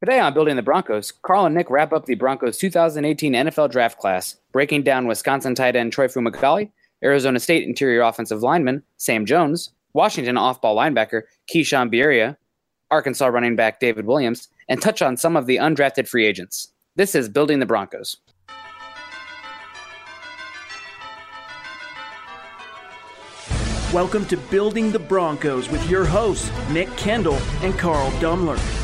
Today on Building the Broncos, Carl and Nick wrap up the Broncos 2018 NFL draft class, breaking down Wisconsin tight end Troy Fumagalli, Arizona State interior offensive lineman Sam Jones, Washington off-ball linebacker Keishawn Bierria, Arkansas running back David Williams, and touch on some of the undrafted free agents. This is Building the Broncos. Welcome to Building the Broncos with your hosts, Nick Kendell and Carl Dumler.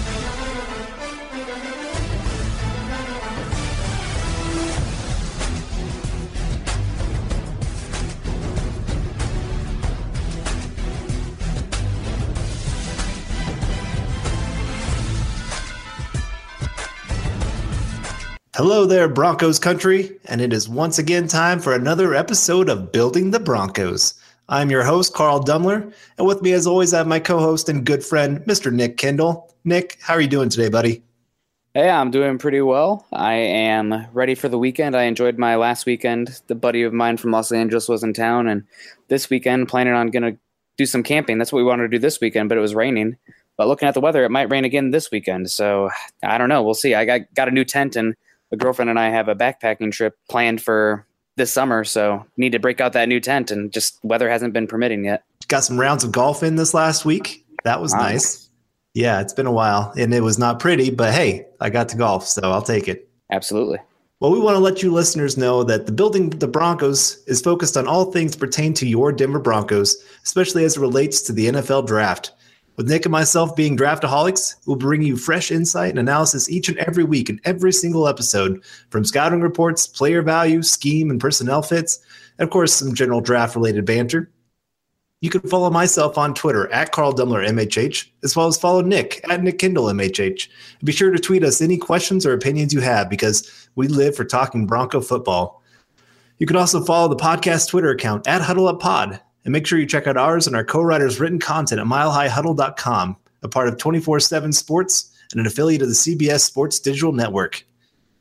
Hello there, Broncos country, and it is once again time for another episode of Building the Broncos. I'm your host, Carl Dumler, and with me, as always, I have my co host and good friend, Mr. Nick Kendell. Nick, how are you doing today, buddy? Hey, I'm doing pretty well. I am ready for the weekend. I enjoyed my last weekend. The buddy of mine from Los Angeles was in town, and this weekend, planning on going to do some camping. That's what we wanted to do this weekend, but it was raining. But looking at the weather, it might rain again this weekend. So I don't know. We'll see. I got, got a new tent and girlfriend and I have a backpacking trip planned for this summer, so need to break out that new tent and just weather hasn't been permitting yet. Got some rounds of golf in this last week. That was nice. Yeah, it's been a while and it was not pretty, but hey, I got to golf, so I'll take it. Absolutely. Well, we want to let you listeners know that the Building the Broncos is focused on all things pertain to your Denver Broncos, especially as it relates to the NFL draft. With Nick and myself being draftaholics, we'll bring you fresh insight and analysis each and every week in every single episode, from scouting reports, player value, scheme, and personnel fits, and of course, some general draft related banter. You can follow myself on Twitter at Carl Dumler MHH, as well as follow Nick at Nick Kendell MHH. Be sure to tweet us any questions or opinions you have because we live for talking Bronco football. You can also follow the podcast Twitter account at Huddle Up Pod and make sure you check out ours and our co writers' written content at milehighhuddle.com, a part of 24 7 Sports and an affiliate of the CBS Sports Digital Network.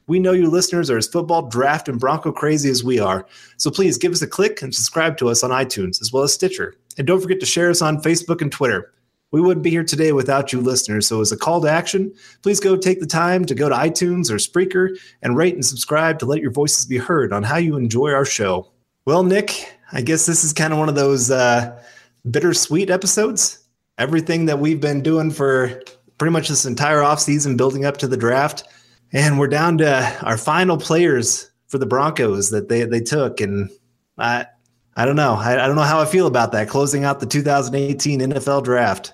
We know you listeners are as football draft and Bronco crazy as we are, so please give us a click and subscribe to us on iTunes as well as Stitcher. And don't forget to share us on Facebook and Twitter. We wouldn't be here today without you listeners, so as a call to action, please go take the time to go to iTunes or Spreaker and rate and subscribe to let your voices be heard on how you enjoy our show. Well, Nick, I guess this is kind of one of those uh, bittersweet episodes. Everything that we've been doing for pretty much this entire offseason building up to the draft. And we're down to our final players for the Broncos that they, they took. And I, I don't know. I, I don't know how I feel about that closing out the 2018 NFL draft.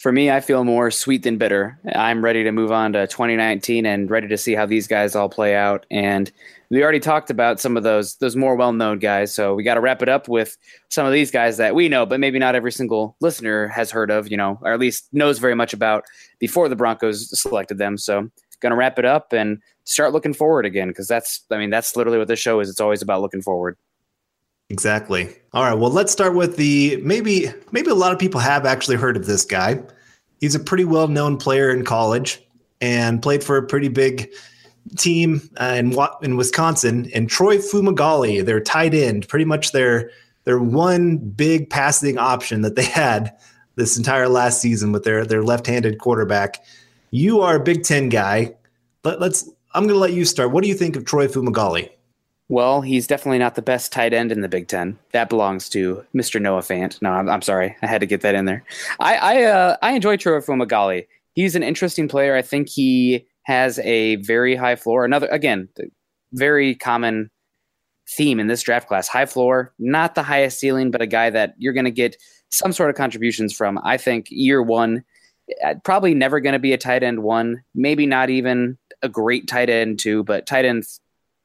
For me, I feel more sweet than bitter. I'm ready to move on to 2019 and ready to see how these guys all play out. And we already talked about some of those those more well known guys, so we got to wrap it up with some of these guys that we know, but maybe not every single listener has heard of, you know, or at least knows very much about before the Broncos selected them. So, going to wrap it up and start looking forward again because that's, I mean, that's literally what this show is. It's always about looking forward. Exactly. All right. Well, let's start with the maybe maybe a lot of people have actually heard of this guy. He's a pretty well known player in college and played for a pretty big team uh, in in Wisconsin. And Troy Fumagalli, their tight end, pretty much their their one big passing option that they had this entire last season with their their left handed quarterback. You are a Big Ten guy. Let, let's. I'm going to let you start. What do you think of Troy Fumagalli? Well, he's definitely not the best tight end in the Big Ten. That belongs to Mr. Noah Fant. No, I'm, I'm sorry, I had to get that in there. I I, uh, I enjoy Troy Fumagalli. He's an interesting player. I think he has a very high floor. Another again, very common theme in this draft class: high floor, not the highest ceiling, but a guy that you're going to get some sort of contributions from. I think year one, uh, probably never going to be a tight end one, maybe not even a great tight end two, but tight end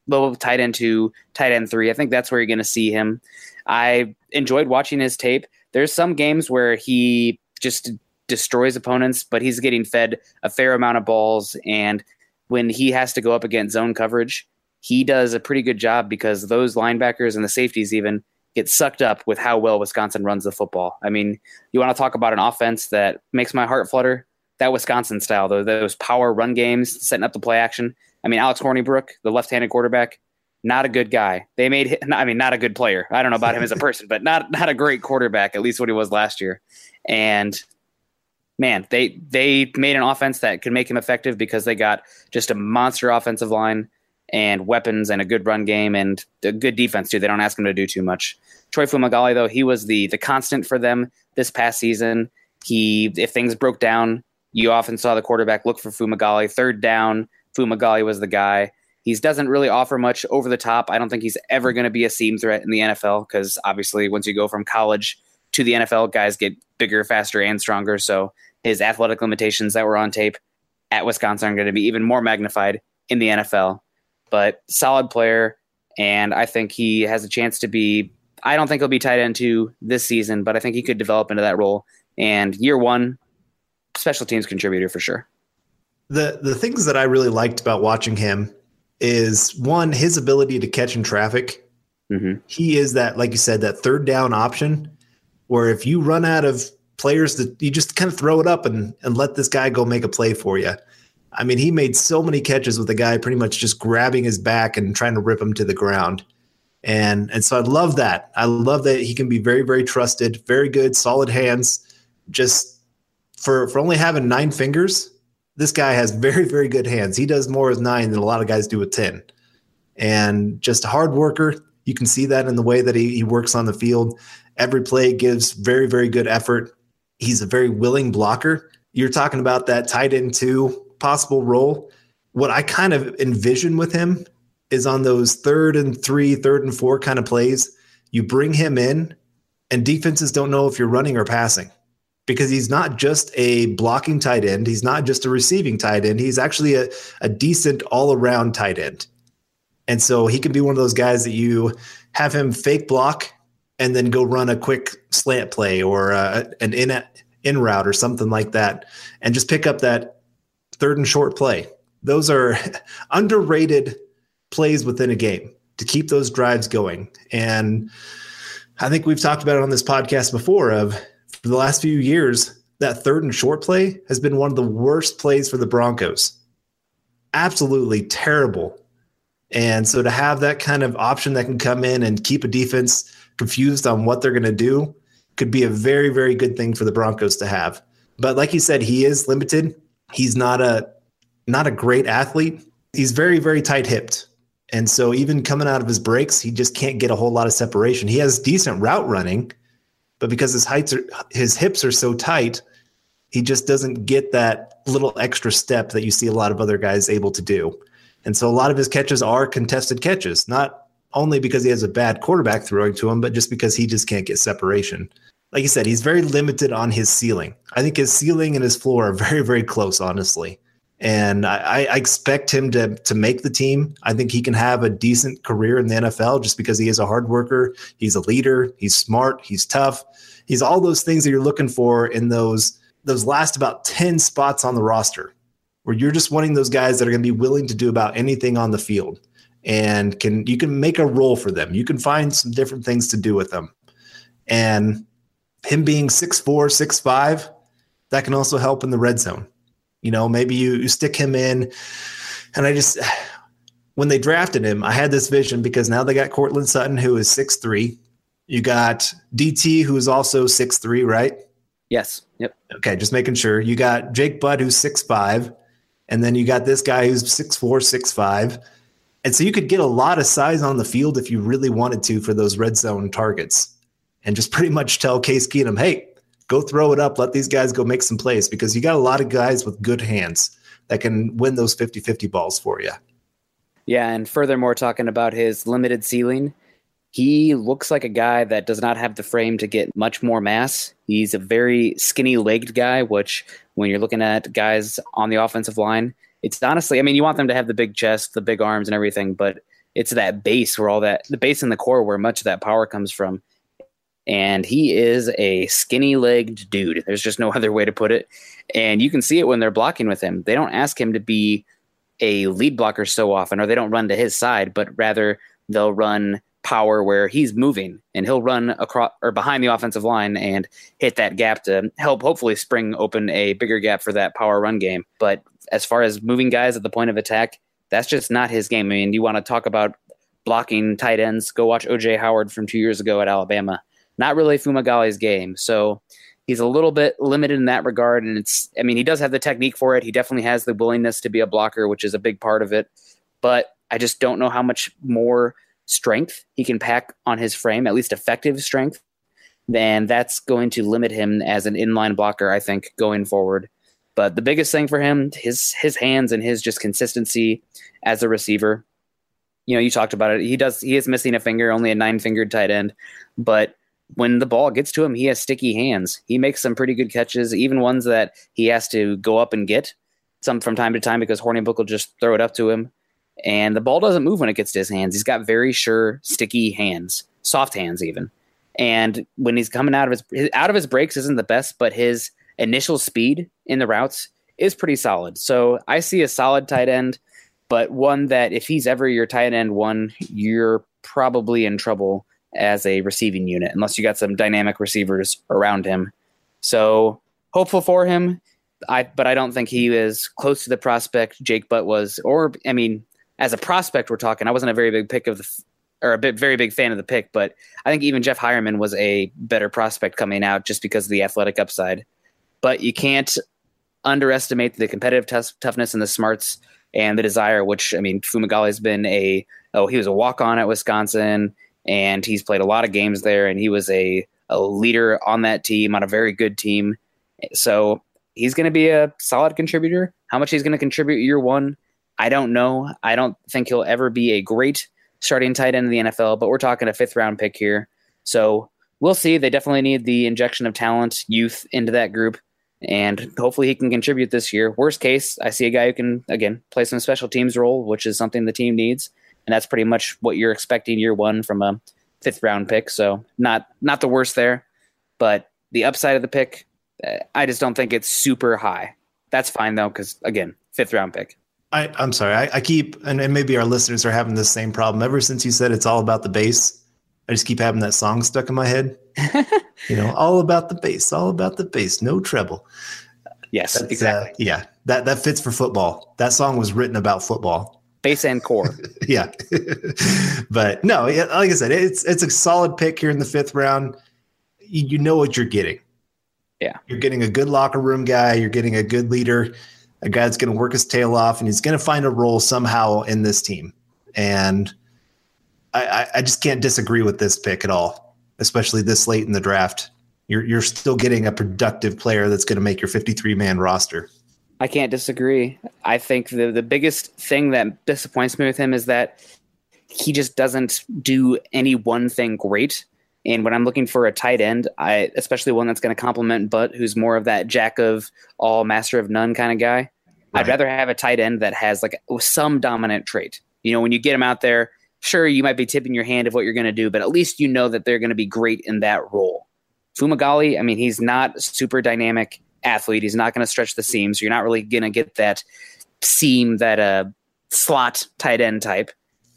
low tight end two, tight end three. I think that's where you're going to see him. I enjoyed watching his tape. There's some games where he just destroys opponents, but he's getting fed a fair amount of balls. And when he has to go up against zone coverage, he does a pretty good job because those linebackers and the safeties even get sucked up with how well Wisconsin runs the football. I mean, you want to talk about an offense that makes my heart flutter? That Wisconsin style, though, those power run games, setting up the play action. I mean, Alex Hornibrook, the left-handed quarterback, not a good guy. They made I mean, not a good player. I don't know about him as a person, but not not a great quarterback, at least what he was last year. And man, they they made an offense that could make him effective because they got just a monster offensive line and weapons and a good run game and a good defense too. They don't ask him to do too much. Troy Fumagalli though, he was the the constant for them this past season. He if things broke down, you often saw the quarterback look for Fumagalli. Third down, Fumagalli was the guy. He doesn't really offer much over the top. I don't think he's ever going to be a seam threat in the NFL because obviously once you go from college to the NFL, guys get bigger, faster, and stronger. So his athletic limitations that were on tape at Wisconsin are going to be even more magnified in the NFL. But solid player, and I think he has a chance to be. I don't think he'll be tight end two this season, but I think he could develop into that role. And year one, special teams contributor for sure. The the things that I really liked about watching him is one his ability to catch in traffic. Mm-hmm. He is that, like you said, that third down option where if you run out of players that you just kind of throw it up and, and let this guy go make a play for you. I mean, he made so many catches with the guy pretty much just grabbing his back and trying to rip him to the ground. And and so I love that. I love that he can be very, very trusted, very good, solid hands. Just for for only having nine fingers, this guy has very, very good hands. He does more with nine than a lot of guys do with 10. And just a hard worker. You can see that in the way that he, he works on the field. Every play gives very, very good effort. He's a very willing blocker. You're talking about that tight end two possible role. What I kind of envision with him is on those third and three, third and four kind of plays, you bring him in, and defenses don't know if you're running or passing because he's not just a blocking tight end. He's not just a receiving tight end. He's actually a, a decent all around tight end. And so he can be one of those guys that you have him fake block and then go run a quick slant play or uh, an in in route or something like that, and just pick up that third and short play. Those are underrated plays within a game to keep those drives going. And I think we've talked about it on this podcast before. Of for the last few years, that third and short play has been one of the worst plays for the Broncos. Absolutely terrible. And so to have that kind of option that can come in and keep a defense confused on what they're going to do could be a very, very good thing for the Broncos to have. But like you said, he is limited. He's not a not a great athlete. He's very, very tight hipped. And so even coming out of his breaks, he just can't get a whole lot of separation. He has decent route running, but because his heights are his hips are so tight, he just doesn't get that little extra step that you see a lot of other guys able to do. And so a lot of his catches are contested catches, not only because he has a bad quarterback throwing to him, but just because he just can't get separation. Like you said, he's very limited on his ceiling. I think his ceiling and his floor are very, very close, honestly. And I, I expect him to to make the team. I think he can have a decent career in the NFL just because he is a hard worker. He's a leader. He's smart. He's tough. He's all those things that you're looking for in those those last about 10 spots on the roster where you're just wanting those guys that are going to be willing to do about anything on the field and can you can make a role for them. You can find some different things to do with them. And him being six four, six five, that can also help in the red zone. You know, maybe you, you stick him in. And I just when they drafted him, I had this vision because now they got Courtland Sutton, who is six three. You got DT, who's also six three, right? Yes. Yep. Okay, just making sure. You got Jake Butt, who's six five, and then you got this guy who's six four, six five. And so you could get a lot of size on the field if you really wanted to for those red zone targets and just pretty much tell Case Keenum, hey, go throw it up. Let these guys go make some plays because you got a lot of guys with good hands that can win those 50 50 balls for you. Yeah. And furthermore, talking about his limited ceiling, he looks like a guy that does not have the frame to get much more mass. He's a very skinny legged guy, which when you're looking at guys on the offensive line, it's honestly, I mean, you want them to have the big chest, the big arms, and everything, but it's that base where all that, the base and the core where much of that power comes from. And he is a skinny legged dude. There's just no other way to put it. And you can see it when they're blocking with him. They don't ask him to be a lead blocker so often, or they don't run to his side, but rather they'll run power where he's moving and he'll run across or behind the offensive line and hit that gap to help hopefully spring open a bigger gap for that power run game. But as far as moving guys at the point of attack, that's just not his game. I mean, you want to talk about blocking tight ends? Go watch OJ Howard from two years ago at Alabama. Not really Fumagalli's game. So he's a little bit limited in that regard. And it's, I mean, he does have the technique for it. He definitely has the willingness to be a blocker, which is a big part of it. But I just don't know how much more strength he can pack on his frame, at least effective strength. Then that's going to limit him as an inline blocker, I think, going forward. But the biggest thing for him, his his hands and his just consistency as a receiver. You know, you talked about it. He does he is missing a finger, only a nine fingered tight end, but when the ball gets to him, he has sticky hands. He makes some pretty good catches, even ones that he has to go up and get some from time to time because Hornibrook will just throw it up to him. And the ball doesn't move when it gets to his hands. He's got very sure, sticky hands, soft hands even. And when he's coming out of his out of his breaks isn't the best, but his initial speed in the routes is pretty solid. So I see a solid tight end, but one that if he's ever your tight end one, you're probably in trouble as a receiving unit unless you got some dynamic receivers around him. So hopeful for him. I but I don't think he is close to the prospect Jake Butt was, or I mean, as a prospect, we're talking. I wasn't a very big pick of the or a bit very big fan of the pick, but I think even Jeff Heuerman was a better prospect coming out just because of the athletic upside. But you can't underestimate the competitive t- toughness and the smarts and the desire. Which I mean, Fumagalli has been a oh he was a walk on at Wisconsin and he's played a lot of games there, and he was a, a leader on that team, on a very good team. So he's going to be a solid contributor. How much he's going to contribute year one, I don't know. I don't think he'll ever be a great starting tight end in the NFL, but we're talking a fifth round pick here. So we'll see. They definitely need the injection of talent, youth into that group, and hopefully he can contribute this year. Worst case, I see a guy who can, again, play some special teams role, which is something the team needs and that's pretty much what you're expecting year one from a fifth round pick. So not not the worst there, but the upside of the pick, uh, I just don't think it's super high. That's fine though, because again, fifth round pick. I, I'm sorry. I, I keep, and, and maybe our listeners are having the same problem. Ever since you said it's all about the bass, I just keep having that song stuck in my head. you know, all about the bass, all about the bass, no treble. Yes, That's, uh, exactly. Uh, yeah, that that fits for football. That song was written about football base and core. yeah, but no, like I said, it's it's a solid pick here in the fifth round. You, you know what you're getting. Yeah, you're getting a good locker room guy. You're getting a good leader, a guy that's going to work his tail off, and he's going to find a role somehow in this team. And I, I just can't disagree with this pick at all, especially this late in the draft. You're you're still getting a productive player that's going to make your 53 man roster. I can't disagree. I think the the biggest thing that disappoints me with him is that he just doesn't do any one thing great. And when I'm looking for a tight end, I especially one that's going to complement Butt, who's more of that jack of all, master of none kind of guy. Right. I'd rather have a tight end that has like some dominant trait. You know, when you get him out there, sure you might be tipping your hand of what you're going to do, but at least you know that they're going to be great in that role. Fumagalli, I mean, he's not super dynamic athlete. He's not going to stretch the seams. So you're not really going to get that seam, that uh, slot tight end type.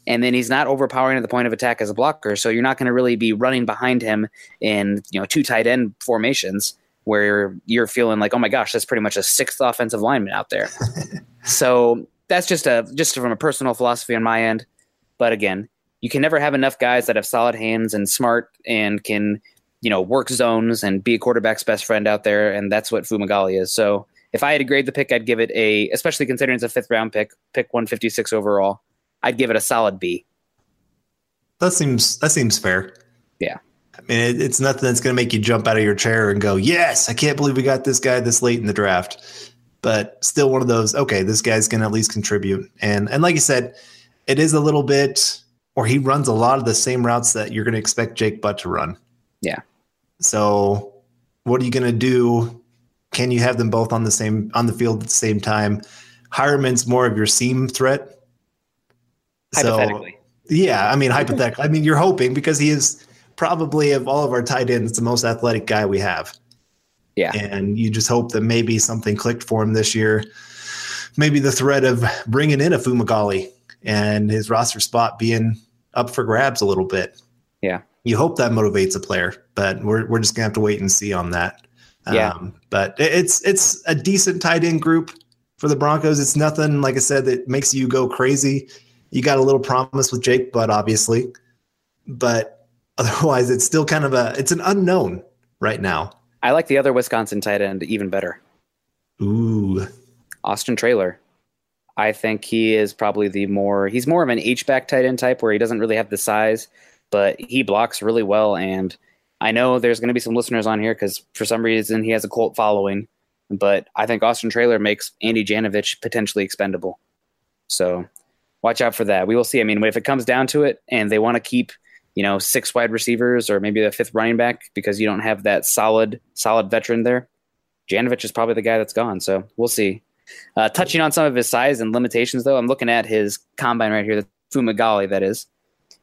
And then he's not overpowering at the point of attack as a blocker. So you're not going to really be running behind him in you know two tight end formations where you're feeling like, oh my gosh, that's pretty much a sixth offensive lineman out there. so that's just a just from a personal philosophy on my end. But again, you can never have enough guys that have solid hands and smart and can you know, work zones and be a quarterback's best friend out there, and that's what Fumagalli is. So if I had to grade the pick, I'd give it a, especially considering it's a fifth round pick, pick 156 overall, I'd give it a solid B. That seems that seems fair. Yeah. I mean, it, it's nothing that's going to make you jump out of your chair and go, "Yes, I can't believe we got this guy this late in the draft." But still, one of those. Okay, this guy's going to at least contribute, and and like you said, it is a little bit, or he runs a lot of the same routes that you're going to expect Jake Butt to run. Yeah. So, what are you going to do? Can you have them both on the same on the field at the same time? Heuerman's more of your seam threat. Hypothetically. So, yeah, I mean hypothetically. I mean you're hoping because he is probably of all of our tight ends the most athletic guy we have. Yeah. And you just hope that maybe something clicked for him this year. Maybe the threat of bringing in a Fumagalli and his roster spot being up for grabs a little bit. Yeah you hope that motivates a player, but we're we're just gonna have to wait and see on that. Yeah. Um, but it's it's a decent tight end group for the Broncos. It's nothing like I said that makes you go crazy. You got a little promise with Jake Butt, obviously, but otherwise it's still kind of a it's an unknown right now. I like the other Wisconsin tight end even better. Ooh. Austin Traylor. I think he is probably the more he's more of an H back tight end type where he doesn't really have the size, but he blocks really well. And I know there's going to be some listeners on here because for some reason he has a cult following, but I think Austin Traylor makes Andy Janovich potentially expendable. So watch out for that. We will see. I mean, if it comes down to it and they want to keep, you know, six wide receivers or maybe the fifth running back because you don't have that solid, solid veteran there, Janovich is probably the guy that's gone. So we'll see. Uh, touching on some of his size and limitations, though, I'm looking at his combine right here, the Fumagalli, that is.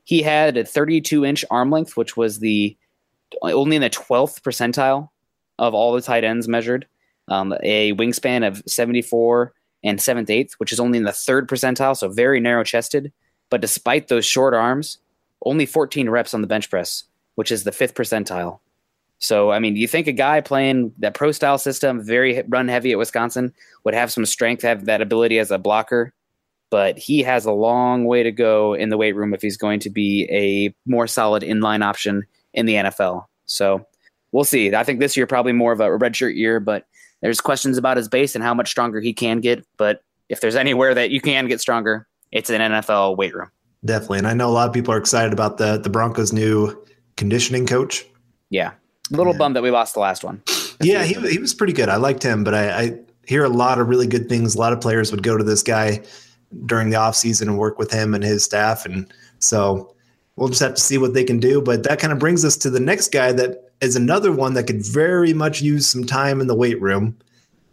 He had a 32 inch arm length, which was the only in the 12th percentile of all the tight ends measured. Um, a wingspan of 74 and 7th eighth, which is only in the third percentile, so very narrow chested. But despite those short arms, only 14 reps on the bench press, which is the fifth percentile. So, I mean, you think a guy playing that pro style system, very run heavy at Wisconsin, would have some strength, have that ability as a blocker, but he has a long way to go in the weight room if he's going to be a more solid inline option in the NFL. So, we'll see. I think this year probably more of a redshirt year, but there's questions about his base and how much stronger he can get. But if there's anywhere that you can get stronger, it's an NFL weight room. Definitely, and I know a lot of people are excited about the the Broncos' new conditioning coach. Yeah, a little yeah. bummed that we lost the last one. yeah, he, he was pretty good. I liked him, but I, I, hear a lot of really good things. A lot of players would go to this guy during the offseason and work with him and his staff. And so we'll just have to see what they can do. But that kind of brings us to the next guy that is another one that could very much use some time in the weight room.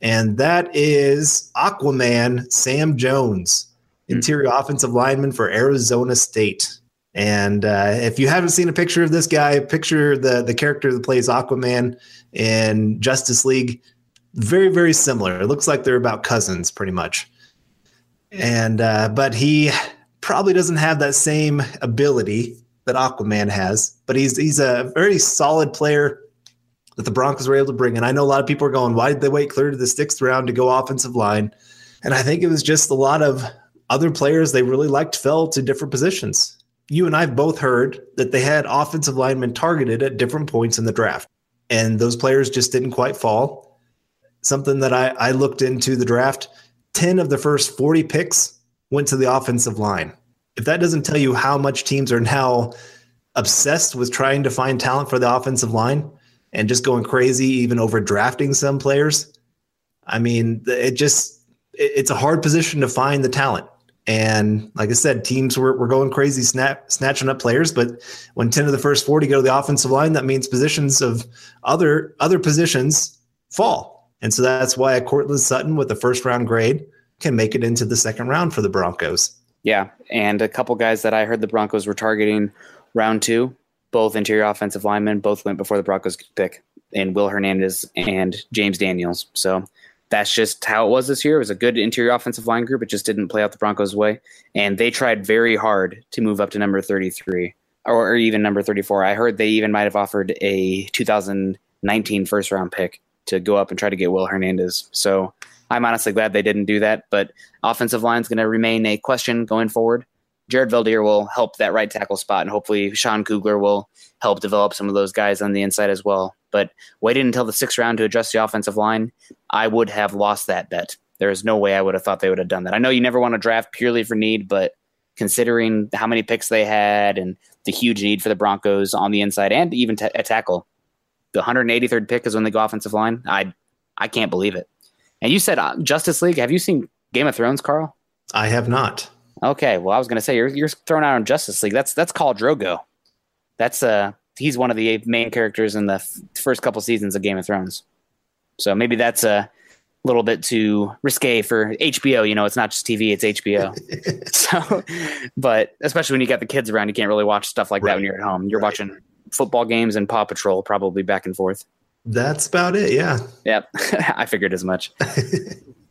And that is Aquaman Sam Jones, hmm. interior mm-hmm. offensive lineman for Arizona State. And uh, if you haven't seen a picture of this guy, picture the the character that plays Aquaman in Justice League. Very very similar. It looks like they're about cousins, pretty much. And uh, but he probably doesn't have that same ability that Aquaman has. But he's he's a very solid player that the Broncos were able to bring. And I know a lot of people are going, why did they wait clear to the sixth round to go offensive line? And I think it was just a lot of other players they really liked fell to different positions you and I both heard that they had offensive linemen targeted at different points in the draft, and those players just didn't quite fall. Something that I, I looked into the draft 10 of the first 40 picks went to the offensive line. If that doesn't tell you how much teams are now obsessed with trying to find talent for the offensive line and just going crazy, even over drafting some players, I mean, it just, it's a hard position to find the talent. And like I said, teams were, were going crazy, snap, snatching up players. But when 10 of the first 40 go to the offensive line, that means positions of other other positions fall. And so that's why a Courtland Sutton with a first round grade can make it into the second round for the Broncos. Yeah. And a couple guys that I heard the Broncos were targeting round two, both interior offensive linemen, both went before the Broncos pick, and Will Hernandez and James Daniels. So that's just how it was this year. It was a good interior offensive line group. It just didn't play out the Broncos' way. And they tried very hard to move up to number 33 or, or even number 34. I heard they even might have offered a 2019 first round pick to go up and try to get Will Hernandez. So I'm honestly glad they didn't do that. But offensive line is going to remain a question going forward. Jared Veldheer will help that right tackle spot, and hopefully Sean Kugler will help develop some of those guys on the inside as well. But waiting until the sixth round to adjust the offensive line, I would have lost that bet. There is no way I would have thought they would have done that. I know you never want to draft purely for need, but considering how many picks they had and the huge need for the Broncos on the inside and even t- a tackle, the 183rd pick is when they go offensive line. I I can't believe it. And you said uh, Justice League. Have you seen Game of Thrones, Carl? I have not. Okay, well, I was going to say you're you're thrown out on Justice League. That's that's Khal Drogo. That's uh he's one of the main characters in the f- first couple seasons of Game of Thrones. So maybe that's a little bit too risque for HBO. You know, it's not just TV; it's HBO. so, but especially when you got the kids around, you can't really watch stuff like right. that when you're at home. You're right. watching football games and Paw Patrol probably back and forth. That's about it. Yeah. Yep. I figured as much.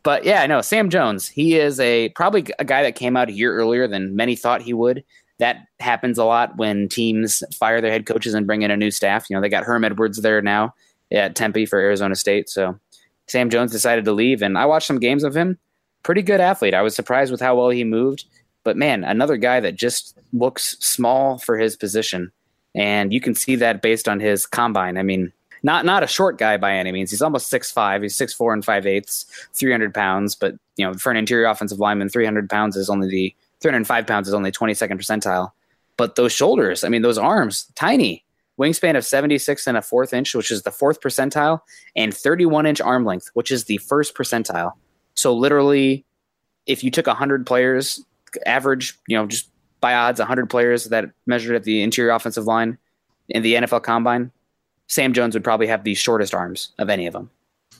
But yeah, no, Sam Jones, he is a probably a guy that came out a year earlier than many thought he would. That happens a lot when teams fire their head coaches and bring in a new staff. You know, they got Herm Edwards there now at Tempe for Arizona State. So Sam Jones decided to leave, and I watched some games of him. Pretty good athlete. I was surprised with how well he moved. But man, another guy that just looks small for his position. And you can see that based on his combine. I mean, Not not a short guy by any means. He's almost six five. He's six four and five eighths, three hundred pounds. But you know, for an interior offensive lineman, three hundred pounds is only the three hundred five pounds is only twenty second percentile. But those shoulders, I mean, those arms, tiny. Wingspan of 76 and a fourth inch, which is the fourth percentile, and 31 inch arm length, which is the first percentile. So literally, if you took 100 players, average, you know, just by odds, 100 players that measured at the interior offensive line in the NFL Combine, Sam Jones would probably have the shortest arms of any of them.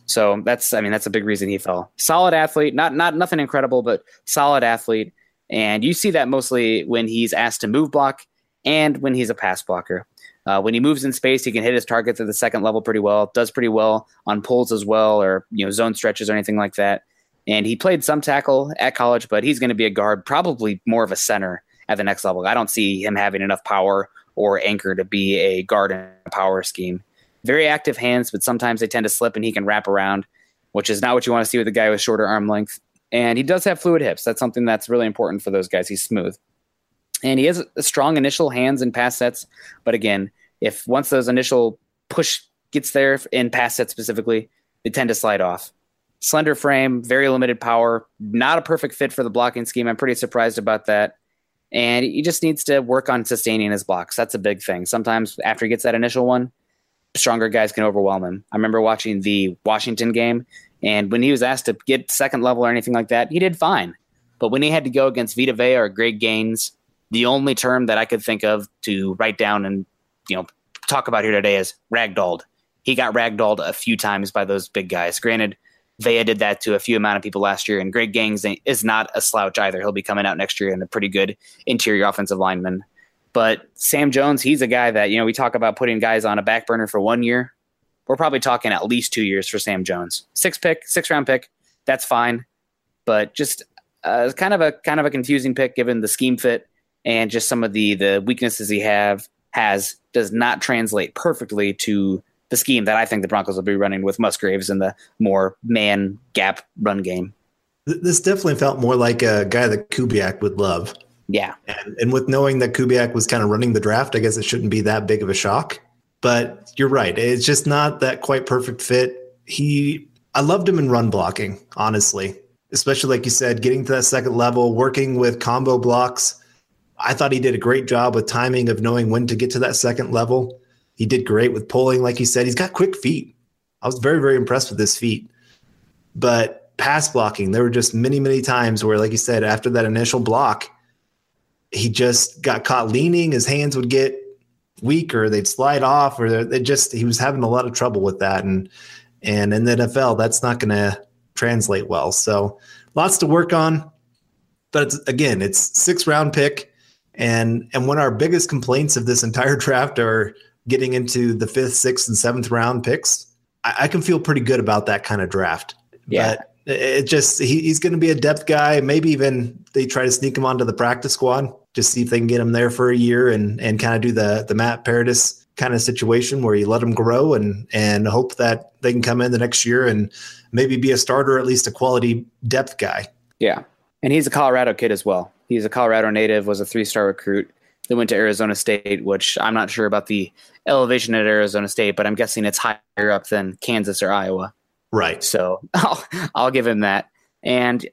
So that's, I mean, that's a big reason he fell. Solid athlete, not not nothing incredible, but solid athlete. And you see that mostly when he's asked to move block and when he's a pass blocker. Uh, when he moves in space, he can hit his targets at the second level pretty well. Does pretty well on pulls as well, or you know zone stretches or anything like that. And he played some tackle at college, but he's going to be a guard, probably more of a center at the next level. I don't see him having enough power or anchor to be a guard in a power scheme. Very active hands, but sometimes they tend to slip and he can wrap around, which is not what you want to see with a guy with shorter arm length. And he does have fluid hips. That's something that's really important for those guys. He's smooth. And he has strong initial hands and pass sets. But again, if once those initial push gets there in pass sets specifically, they tend to slide off. Slender frame, very limited power, not a perfect fit for the blocking scheme. I'm pretty surprised about that. And he just needs to work on sustaining his blocks. That's a big thing. Sometimes after he gets that initial one, stronger guys can overwhelm him. I remember watching the Washington game, and when he was asked to get second level or anything like that, he did fine. But when he had to go against Vita Vea or Greg Gaines, the only term that I could think of to write down and you know talk about here today is ragdolled. He got ragdolled a few times by those big guys. Granted, Vea did that to a few amount of people last year, and Greg Gaines is not a slouch either. He'll be coming out next year and a pretty good interior offensive lineman. But Sam Jones, he's a guy that, you know, we talk about putting guys on a back burner for one year. We're probably talking at least two years for Sam Jones. Six pick, six round pick, that's fine. But just uh, kind of a kind of a confusing pick given the scheme fit and just some of the the weaknesses he have has does not translate perfectly to the scheme that I think the Broncos will be running with Musgraves in the more man gap run game. This definitely felt more like a guy that Kubiak would love. Yeah. And, and with knowing that Kubiak was kind of running the draft, I guess it shouldn't be that big of a shock. But you're right. It's just not that quite perfect fit. He, I loved him in run blocking, honestly, especially like you said, getting to that second level, working with combo blocks. I thought he did a great job with timing of knowing when to get to that second level. He did great with pulling, like you said. He's got quick feet. I was very, very impressed with his feet. But pass blocking, there were just many, many times where, like you said, after that initial block, he just got caught leaning. His hands would get weaker; they'd slide off, or they just he was having a lot of trouble with that. And and in the NFL, that's not going to translate well. So lots to work on. But it's, again, it's six round pick, and and one of our biggest complaints of this entire draft are getting into the fifth, sixth, and seventh round picks, I, I can feel pretty good about that kind of draft. Yeah. But it just he, he's going to be a depth guy. Maybe even they try to sneak him onto the practice squad, just see if they can get him there for a year and and kind of do the the Matt Paradis kind of situation where you let him grow and and hope that they can come in the next year and maybe be a starter, at least a quality depth guy. Yeah, and he's a Colorado kid as well. He's a Colorado native, was a three star recruit. Then went to Arizona State, which I'm not sure about the elevation at Arizona State, but I'm guessing it's higher up than Kansas or Iowa. Right. So I'll, I'll give him that. And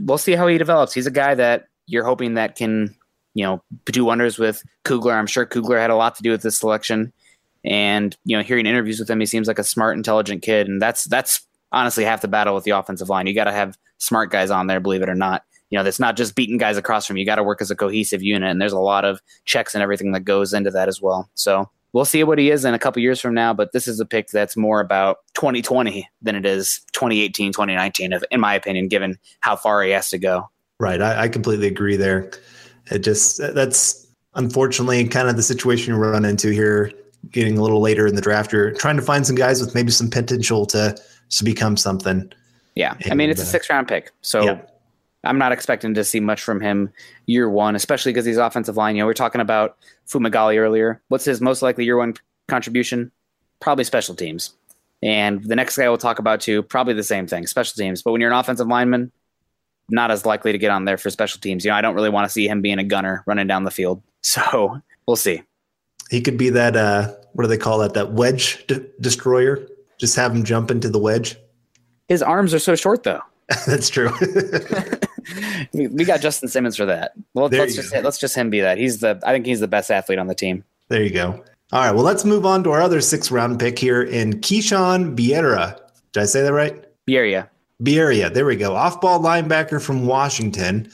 we'll see how he develops. He's a guy that you're hoping that can, you know, do wonders with Kugler. I'm sure Kugler had a lot to do with this selection. And, you know, hearing interviews with him, he seems like a smart, intelligent kid. And that's that's honestly half the battle with the offensive line. You gotta have smart guys on there, believe it or not. You know, that's not just beating guys across from you. You got to work as a cohesive unit, and there's a lot of checks and everything that goes into that as well. So we'll see what he is in a couple years from now, but this is a pick that's more about 2020 than it is 2018, 2019, in my opinion, given how far he has to go. Right. I, I completely agree there. It just, that's unfortunately kind of the situation you run into here, getting a little later in the draft. You're trying to find some guys with maybe some potential to, to become something. Yeah. And, I mean, it's a uh, six round pick. So yeah. I'm not expecting to see much from him year one, especially because he's offensive line. You know, we are talking about Fumagalli earlier. What's his most likely year one contribution? Probably special teams. And the next guy we'll talk about too, probably the same thing, special teams. But when you're an offensive lineman, not as likely to get on there for special teams. You know, I don't really want to see him being a gunner running down the field. So we'll see. He could be that uh what do they call that? That wedge d- destroyer. Just have him jump into the wedge. His arms are so short, though. That's true. we, we got Justin Simmons for that. Well, There let's just go. let's just him be that. He's the I think he's the best athlete on the team. there you go. All right. Well, let's move on to our other six round pick here in Keishawn Biera. Did I say that right? Bierria. Bierria. There we go. Off ball linebacker from Washington.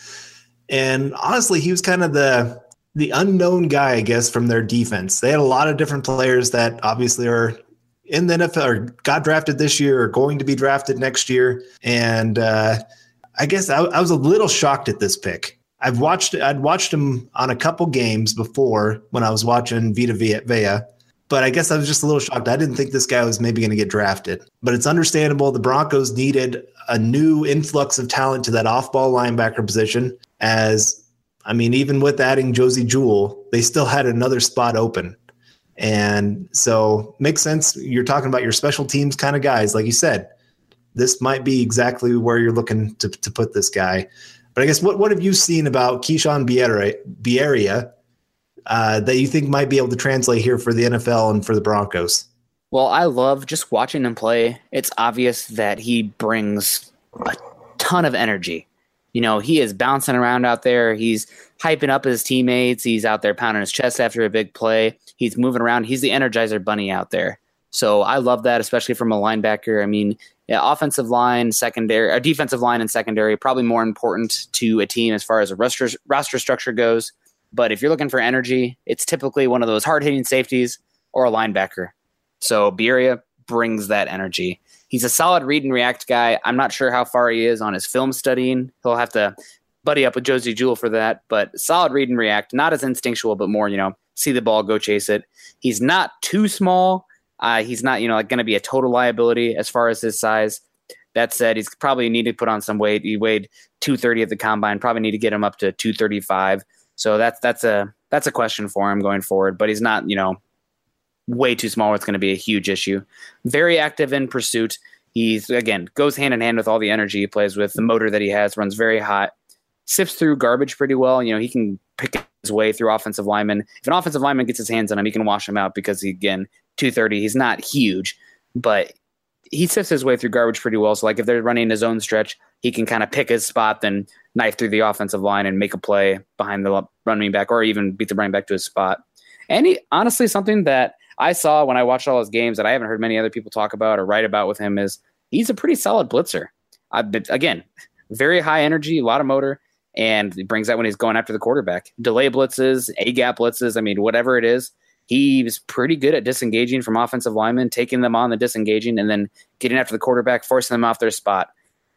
And honestly, he was kind of the the unknown guy, I guess, from their defense. They had a lot of different players that obviously are in the NFL or got drafted this year or going to be drafted next year. And uh, I guess I, I was a little shocked at this pick. I've watched I'd watched him on a couple games before when I was watching Vita Vea, but I guess I was just a little shocked. I didn't think this guy was maybe going to get drafted. But it's understandable. The Broncos needed a new influx of talent to that off-ball linebacker position. As I mean, even with adding Josey Jewell, they still had another spot open. And so makes sense. You're talking about your special teams kind of guys, like you said. This might be exactly where you're looking to, to put this guy. But I guess what, what have you seen about Keishawn Bierria, uh, that you think might be able to translate here for the NFL and for the Broncos? Well, I love just watching him play. It's obvious that he brings a ton of energy. You know, he is bouncing around out there. He's hyping up his teammates. He's out there pounding his chest after a big play. He's moving around. He's the energizer bunny out there. So I love that, especially from a linebacker. I mean, yeah, offensive line, secondary, a defensive line and secondary, probably more important to a team as far as a roster, roster structure goes. But if you're looking for energy, it's typically one of those hard hitting safeties or a linebacker. So Bierria brings that energy. He's a solid read and react guy. I'm not sure how far he is on his film studying. He'll have to buddy up with Josey Jewell for that, but solid read and react, not as instinctual, but more, you know, see the ball, go chase it. He's not too small. Uh, he's not, you know, like going to be a total liability as far as his size. That said, he's probably need to put on some weight. He weighed 230 at the combine. Probably need to get him up to 235. So that's that's a that's a question for him going forward. But he's not, you know, way too small. It's going to be a huge issue. Very active in pursuit. He's again goes hand in hand with all the energy he plays with. The motor that he has runs very hot. Sifts through garbage pretty well. You know, he can pick his way through offensive linemen. If an offensive lineman gets his hands on him, he can wash him out because he again 230. He's not huge, but he sifts his way through garbage pretty well. So like if they're running his own stretch, he can kind of pick his spot, then knife through the offensive line and make a play behind the running back, or even beat the running back to his spot. And he, honestly, something that I saw when I watched all his games that I haven't heard many other people talk about or write about with him is he's a pretty solid blitzer. I've been, again, very high energy, a lot of motor, and he brings that when he's going after the quarterback. Delay blitzes, A gap blitzes, I mean, whatever it is, he was pretty good at disengaging from offensive linemen, taking them on the disengaging, and then getting after the quarterback, forcing them off their spot.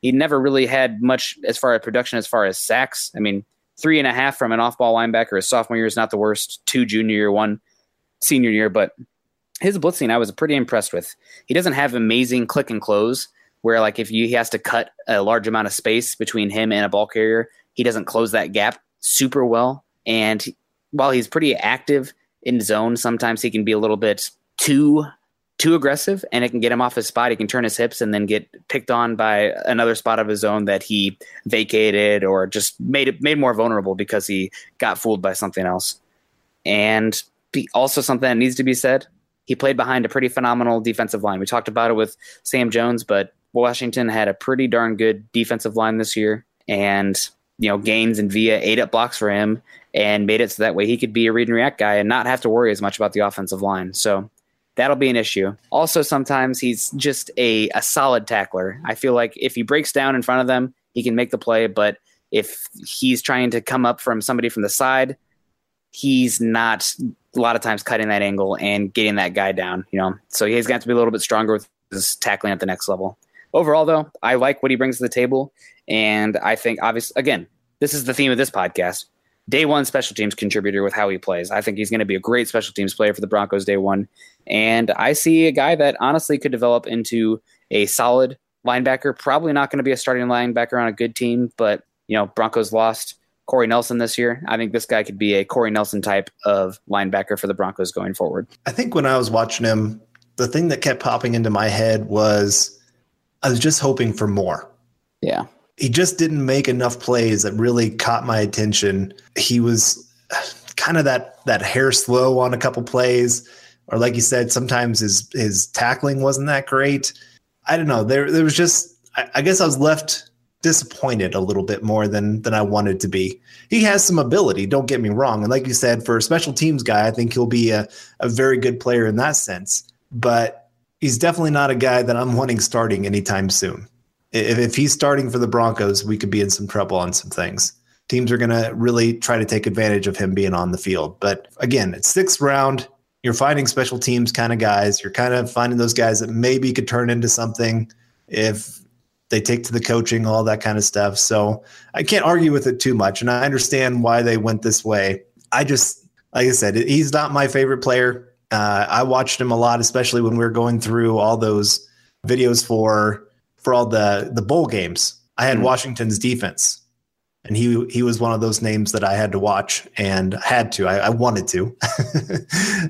He never really had much as far as production as far as sacks. I mean, three and a half from an off ball linebacker his sophomore year is not the worst, two junior year, one senior year, but his blitzing I was pretty impressed with. He doesn't have amazing click and close where like if you, he has to cut a large amount of space between him and a ball carrier, he doesn't close that gap super well. And while he's pretty active in zone, sometimes he can be a little bit too too aggressive and it can get him off his spot. He can turn his hips and then get picked on by another spot of his own that he vacated or just made it made more vulnerable because he got fooled by something else. And also something that needs to be said, he played behind a pretty phenomenal defensive line. We talked about it with Sam Jones, but Washington had a pretty darn good defensive line this year. And, you know, Gaines and Vea ate up blocks for him and made it so that way he could be a read and react guy and not have to worry as much about the offensive line. So that'll be an issue. Also, sometimes he's just a, a solid tackler. I feel like if he breaks down in front of them, he can make the play. But if he's trying to come up from somebody from the side, he's not a lot of times cutting that angle and getting that guy down, you know. So he's got to be a little bit stronger with his tackling at the next level. Overall, though, I like what he brings to the table. And I think, obviously, again, this is the theme of this podcast. Day one special teams contributor with how he plays. I think he's going to be a great special teams player for the Broncos day one. And I see a guy that honestly could develop into a solid linebacker. Probably not going to be a starting linebacker on a good team, but, you know, Broncos lost Corey Nelson this year. I think this guy could be a Corey Nelson type of linebacker for the Broncos going forward. I think when I was watching him, the thing that kept popping into my head was I was just hoping for more. Yeah. He just didn't make enough plays that really caught my attention. He was kind of that that hair slow on a couple plays. or like you said, sometimes his his tackling wasn't that great. I don't know. There there was just I, I guess I was left disappointed a little bit more than than I wanted to be. He has some ability, don't get me wrong. And like you said, for a special teams guy, I think he'll be a, a very good player in that sense. But he's definitely not a guy that I'm wanting starting anytime soon. If, if he's starting for the Broncos, we could be in some trouble on some things. Teams are going to really try to take advantage of him being on the field. But again, it's sixth round. You're finding special teams kind of guys. You're kind of finding those guys that maybe could turn into something if they take to the coaching, all that kind of stuff. So I can't argue with it too much. And I understand why they went this way. I just, like I said, he's not my favorite player. Uh, I watched him a lot, especially when we were going through all those videos for for all the the bowl games. I had mm Washington's defense, and he he was one of those names that I had to watch and had to. I, I wanted to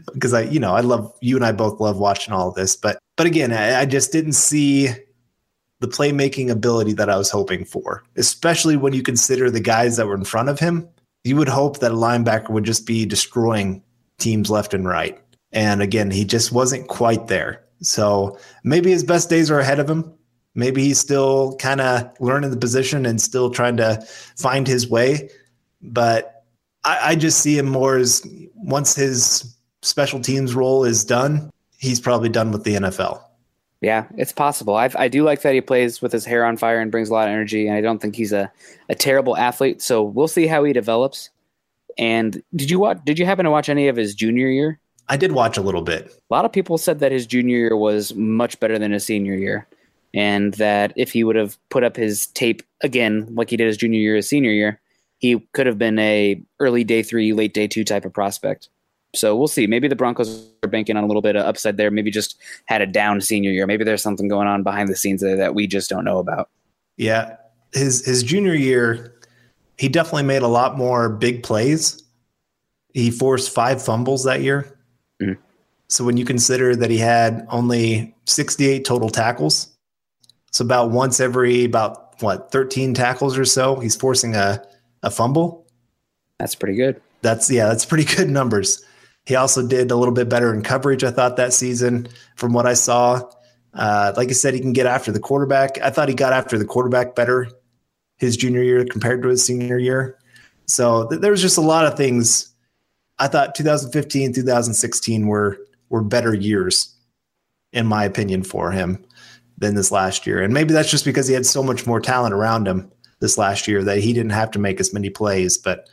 because I you know I love you and I both love watching all of this, but but again I, I just didn't see the playmaking ability that I was hoping for, especially when you consider the guys that were in front of him. You would hope that a linebacker would just be destroying teams left and right. And again, he just wasn't quite there. So maybe his best days are ahead of him. Maybe he's still kind of learning the position and still trying to find his way. But I, I just see him more as once his special teams role is done, he's probably done with the NFL. Yeah, it's possible. I I do like that he plays with his hair on fire and brings a lot of energy. And I don't think he's a, a terrible athlete. So we'll see how he develops. And did you watch? Did you happen to watch any of his junior year? I did watch a little bit. A lot of people said that his junior year was much better than his senior year, and that if he would have put up his tape again like he did his junior year, his senior year, he could have been a early day three, late day two type of prospect. So we'll see. Maybe the Broncos are banking on a little bit of upside there. Maybe just had a down senior year. Maybe there's something going on behind the scenes there that we just don't know about. Yeah, his his junior year, he definitely made a lot more big plays. He forced five fumbles that year. Mm-hmm. So when you consider that he had only 68 total tackles, so about once every about what 13 tackles or so, he's forcing a a fumble. That's pretty good. That's yeah, that's pretty good numbers. He also did a little bit better in coverage, I thought, that season from what I saw. Uh, like I said, he can get after the quarterback. I thought he got after the quarterback better his junior year compared to his senior year. So th- there was just a lot of things. I thought 2015, 2016 were were better years, in my opinion, for him than this last year. And maybe that's just because he had so much more talent around him this last year that he didn't have to make as many plays. But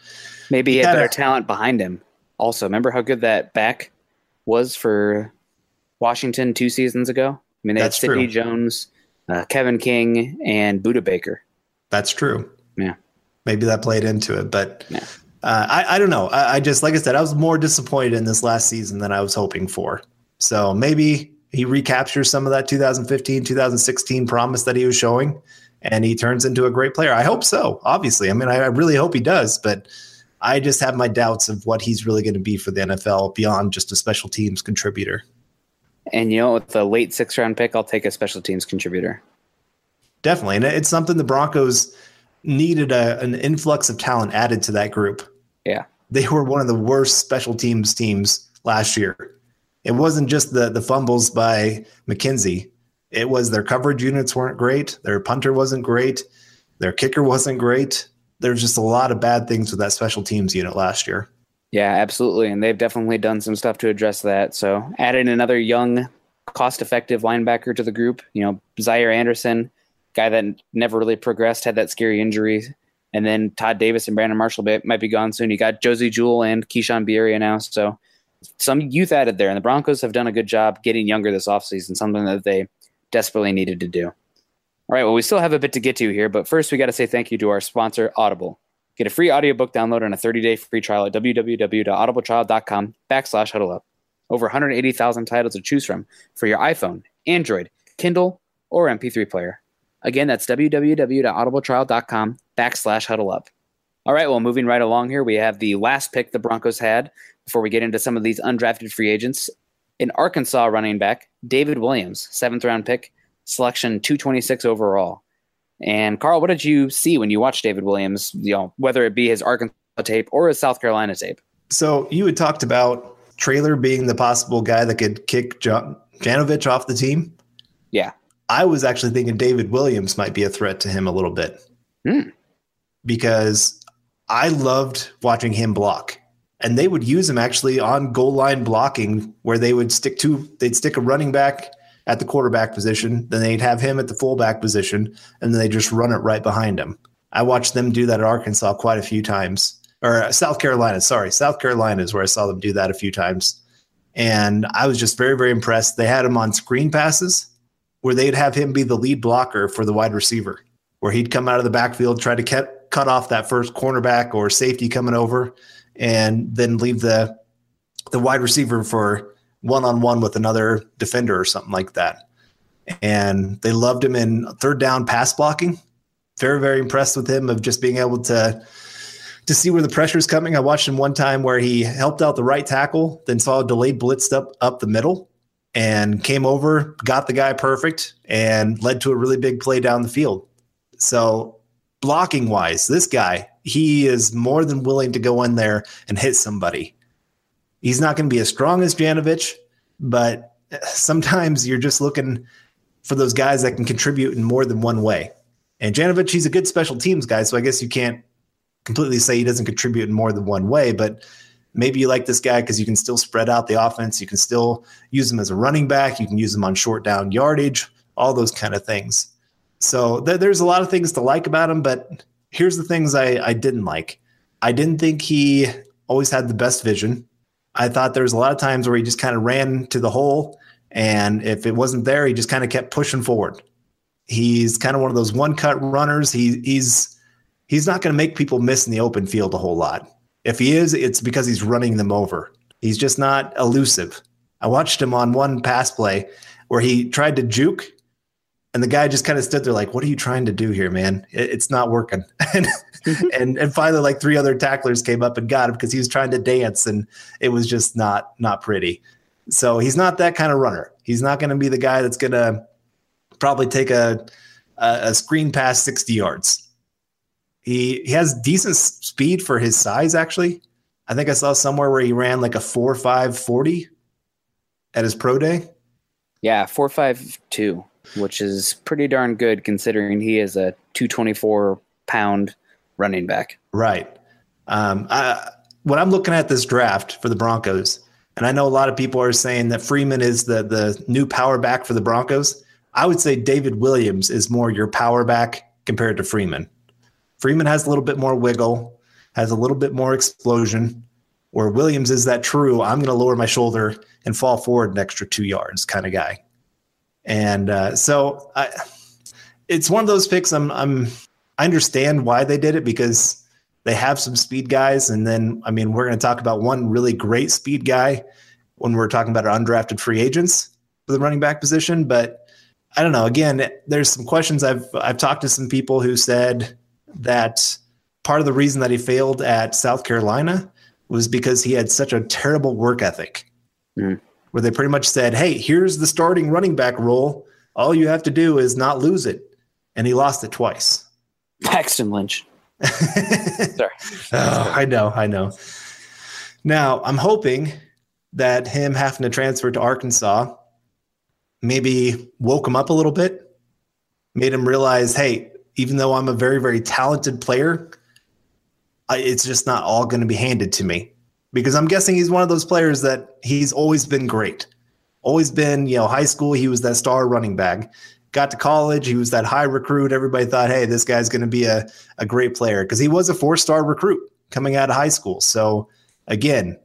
maybe he had better talent behind him also, remember how good that back was for Washington two seasons ago? I mean, they That's had Sidney. Jones, uh, Kevin King, and Budda Baker. That's true. Yeah. Maybe that played into it, but yeah. uh, I, I don't know. I, I just, like I said, I was more disappointed in this last season than I was hoping for. So maybe he recaptures some of that 2015, 2016 promise that he was showing and he turns into a great player. I hope so, obviously. I mean, I, I really hope he does, but I just have my doubts of what he's really going to be for the NFL beyond just a special teams contributor. And you know, with the late six round pick, I'll take a special teams contributor. Definitely. And it's something the Broncos needed a, an influx of talent added to that group. Yeah. They were one of the worst special teams teams last year. It wasn't just the, the fumbles by McKenzie. It was their coverage units weren't great. Their punter wasn't great. Their kicker wasn't great there's just a lot of bad things with that special teams unit last year. Yeah, absolutely. And they've definitely done some stuff to address that. So adding another young, cost effective linebacker to the group, you know, Zaire Anderson, guy that never really progressed, had that scary injury. And then Todd Davis and Brandon Marshall might be gone soon. You got Josey Jewell and Keishawn Bierria now. So some youth added there. And the Broncos have done a good job getting younger this offseason, something that they desperately needed to do. All right, well, we still have a bit to get to here, but first we got to say thank you to our sponsor, Audible. Get a free audiobook download and a 30-day free trial at www.audibletrial.com backslash huddle up. Over 180,000 titles to choose from for your iPhone, Android, Kindle, or MP3 player. Again, that's www.audibletrial.com backslash huddle up. All right, well, moving right along here, we have the last pick the Broncos had before we get into some of these undrafted free agents. In Arkansas running back, David Williams, seventh round pick, selection 226 overall. And Carl, what did you see when you watched David Williams, you know, whether it be his Arkansas tape or his South Carolina tape? So you had talked about Traylor being the possible guy that could kick Janovich off the team. Yeah. I was actually thinking David Williams might be a threat to him a little bit. Hmm. Because I loved watching him block. And they would use him actually on goal line blocking where they would stick to they'd stick a running back at the quarterback position, then they'd have him at the fullback position, and then they just run it right behind him. I watched them do that at Arkansas quite a few times. Or South Carolina, sorry. South Carolina is where I saw them do that a few times. And I was just very, very impressed. They had him on screen passes where they'd have him be the lead blocker for the wide receiver, where he'd come out of the backfield, try to cut, cut off that first cornerback or safety coming over, and then leave the the wide receiver for one on one with another defender or something like that. And they loved him in third down pass blocking. Very, very impressed with him of just being able to to see where the pressure is coming. I watched him one time where he helped out the right tackle, then saw a delayed blitz up up the middle, and came over, got the guy perfect, and led to a really big play down the field. So blocking wise, this guy he is more than willing to go in there and hit somebody. He's not going to be as strong as Janovich, but sometimes you're just looking for those guys that can contribute in more than one way. And Janovich, he's a good special teams guy, so I guess you can't completely say he doesn't contribute in more than one way, but maybe you like this guy because you can still spread out the offense. You can still use him as a running back. You can use him on short down yardage, all those kind of things. So th- there's a lot of things to like about him, but here's the things I, I didn't like. I didn't think he always had the best vision. I thought there was a lot of times where he just kind of ran to the hole, and if it wasn't there, he just kind of kept pushing forward. He's kind of one of those one cut runners. He, he's he's not going to make people miss in the open field a whole lot. If he is, it's because he's running them over. He's just not elusive. I watched him on one pass play where he tried to juke and the guy just kind of stood there like, "What are you trying to do here, man? it's not working." and, mm-hmm. and and finally, like three other tacklers came up and got him because he was trying to dance, and it was just not not pretty. So he's not that kind of runner. He's not going to be the guy that's going to probably take a, a a screen pass sixty yards. He he has decent speed for his size. Actually, I think I saw somewhere where he ran like a four five forty at his pro day. Yeah, four five two which is pretty darn good considering he is a 224 pound running back. Right. Um, I, when I'm looking at this draft for the Broncos, and I know a lot of people are saying that Freeman is the the new power back for the Broncos. I would say David Williams is more your power back compared to Freeman. Freeman has a little bit more wiggle, has a little bit more explosion, where Williams is that true, I'm going to lower my shoulder and fall forward an extra two yards kind of guy. And uh, so I, it's one of those picks. I'm, I'm, I understand why they did it because they have some speed guys. And then, I mean, we're going to talk about one really great speed guy when we're talking about our undrafted free agents for the running back position. But I don't know. Again, there's some questions. I've, I've talked to some people who said that part of the reason that he failed at South Carolina was because he had such a terrible work ethic. Mm where they pretty much said, "Hey, here's the starting running back role. All you have to do is not lose it." And he lost it twice. Paxton Lynch. Sorry. Oh, I know, I know. Now, I'm hoping that him having to transfer to Arkansas maybe woke him up a little bit, made him realize, hey, even though I'm a very, very talented player, I, it's just not all going to be handed to me because I'm guessing he's one of those players that he's always been great. Always been, you know, high school, he was that star running back. Got to college, he was that high recruit. Everybody thought, hey, this guy's going to be a, a great player because he was a four star recruit coming out of high school. So, again,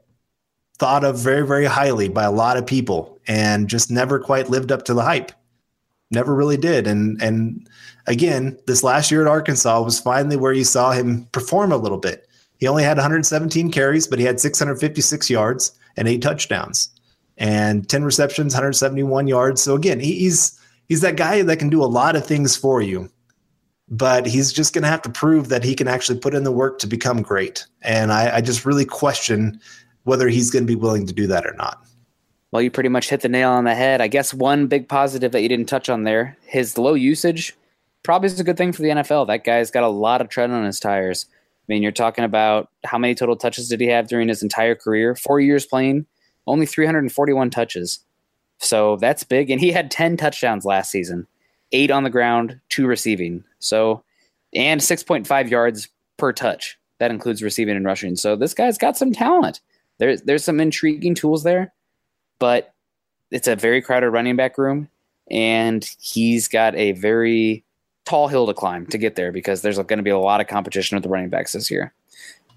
thought of very, very highly by a lot of people and just never quite lived up to the hype. Never really did. And, and, again, this last year at Arkansas was finally where you saw him perform a little bit. He only had 117 carries, but he had 656 yards and eight touchdowns and 10 receptions, 171 yards. So again, he's he's that guy that can do a lot of things for you, but he's just going to have to prove that he can actually put in the work to become great. And I, I just really question whether he's going to be willing to do that or not. Well, you pretty much hit the nail on the head. I guess one big positive that you didn't touch on there, his low usage, probably is a good thing for the NFL. That guy's got a lot of tread on his tires. I mean, you're talking about how many total touches did he have during his entire career? Four years playing. only 341 touches. So that's big. And he had 10 touchdowns last season, eight on the ground, two receiving. So, and 6.5 yards per touch. That includes receiving and rushing. So this guy's got some talent. There's there's some intriguing tools there, but it's a very crowded running back room, and he's got a very tall hill to climb to get there because there's going to be a lot of competition with the running backs this year.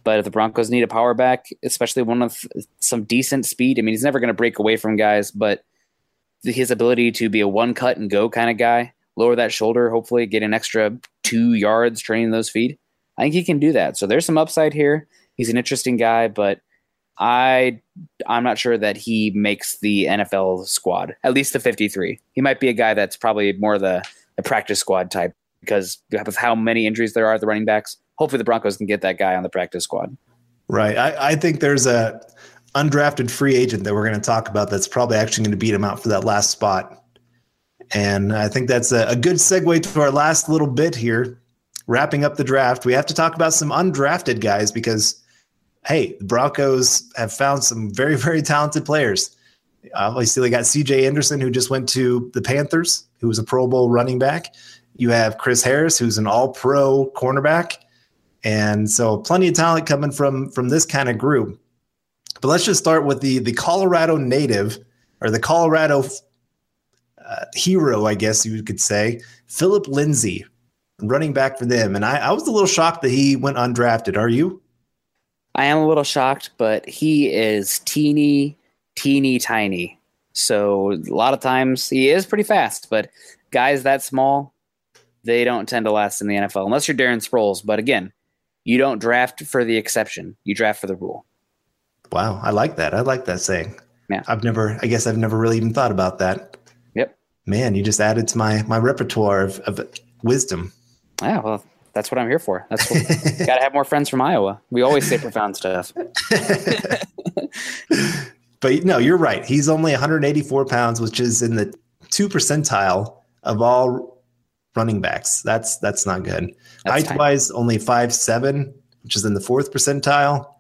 But if the Broncos need a power back, especially one with some decent speed, I mean, he's never going to break away from guys, but his ability to be a one cut and go kind of guy, lower that shoulder, hopefully get an extra two yards training those feet. I think he can do that. So there's some upside here. He's an interesting guy, but I I'm not sure that he makes the NFL squad, at least the 53. He might be a guy that's probably more the, the practice squad type because of how many injuries there are at the running backs. Hopefully, the Broncos can get that guy on the practice squad. Right. I, I think there's a undrafted free agent that we're going to talk about that's probably actually going to beat him out for that last spot. And I think that's a, a good segue to our last little bit here. Wrapping up the draft, we have to talk about some undrafted guys because hey, the Broncos have found some very, very talented players. Obviously, they got CJ Anderson, who just went to the Panthers, who was a Pro Bowl running back. You have Chris Harris, who's an all pro cornerback. And so plenty of talent coming from from this kind of group. But let's just start with the the Colorado native or the Colorado uh, hero, I guess you could say, Phillip Lindsay, running back for them. And I, I was a little shocked that he went undrafted. Are you? I am a little shocked, but he is teeny, teeny tiny. So a lot of times he is pretty fast, but guys that small, they don't tend to last in the NFL unless you're Darren Sproles. But again, you don't draft for the exception; you draft for the rule. Wow, I like that. I like that saying. Yeah, I've never. I guess I've never really even thought about that. Yep. Man, you just added to my my repertoire of, of wisdom. Yeah, well, that's what I'm here for. That's got to have more friends from Iowa. We always say profound stuff. but no, you're right. He's only 184 pounds, which is in the two percentile of all running backs. That's that's not good. Height wise, only five seven, which is in the fourth percentile.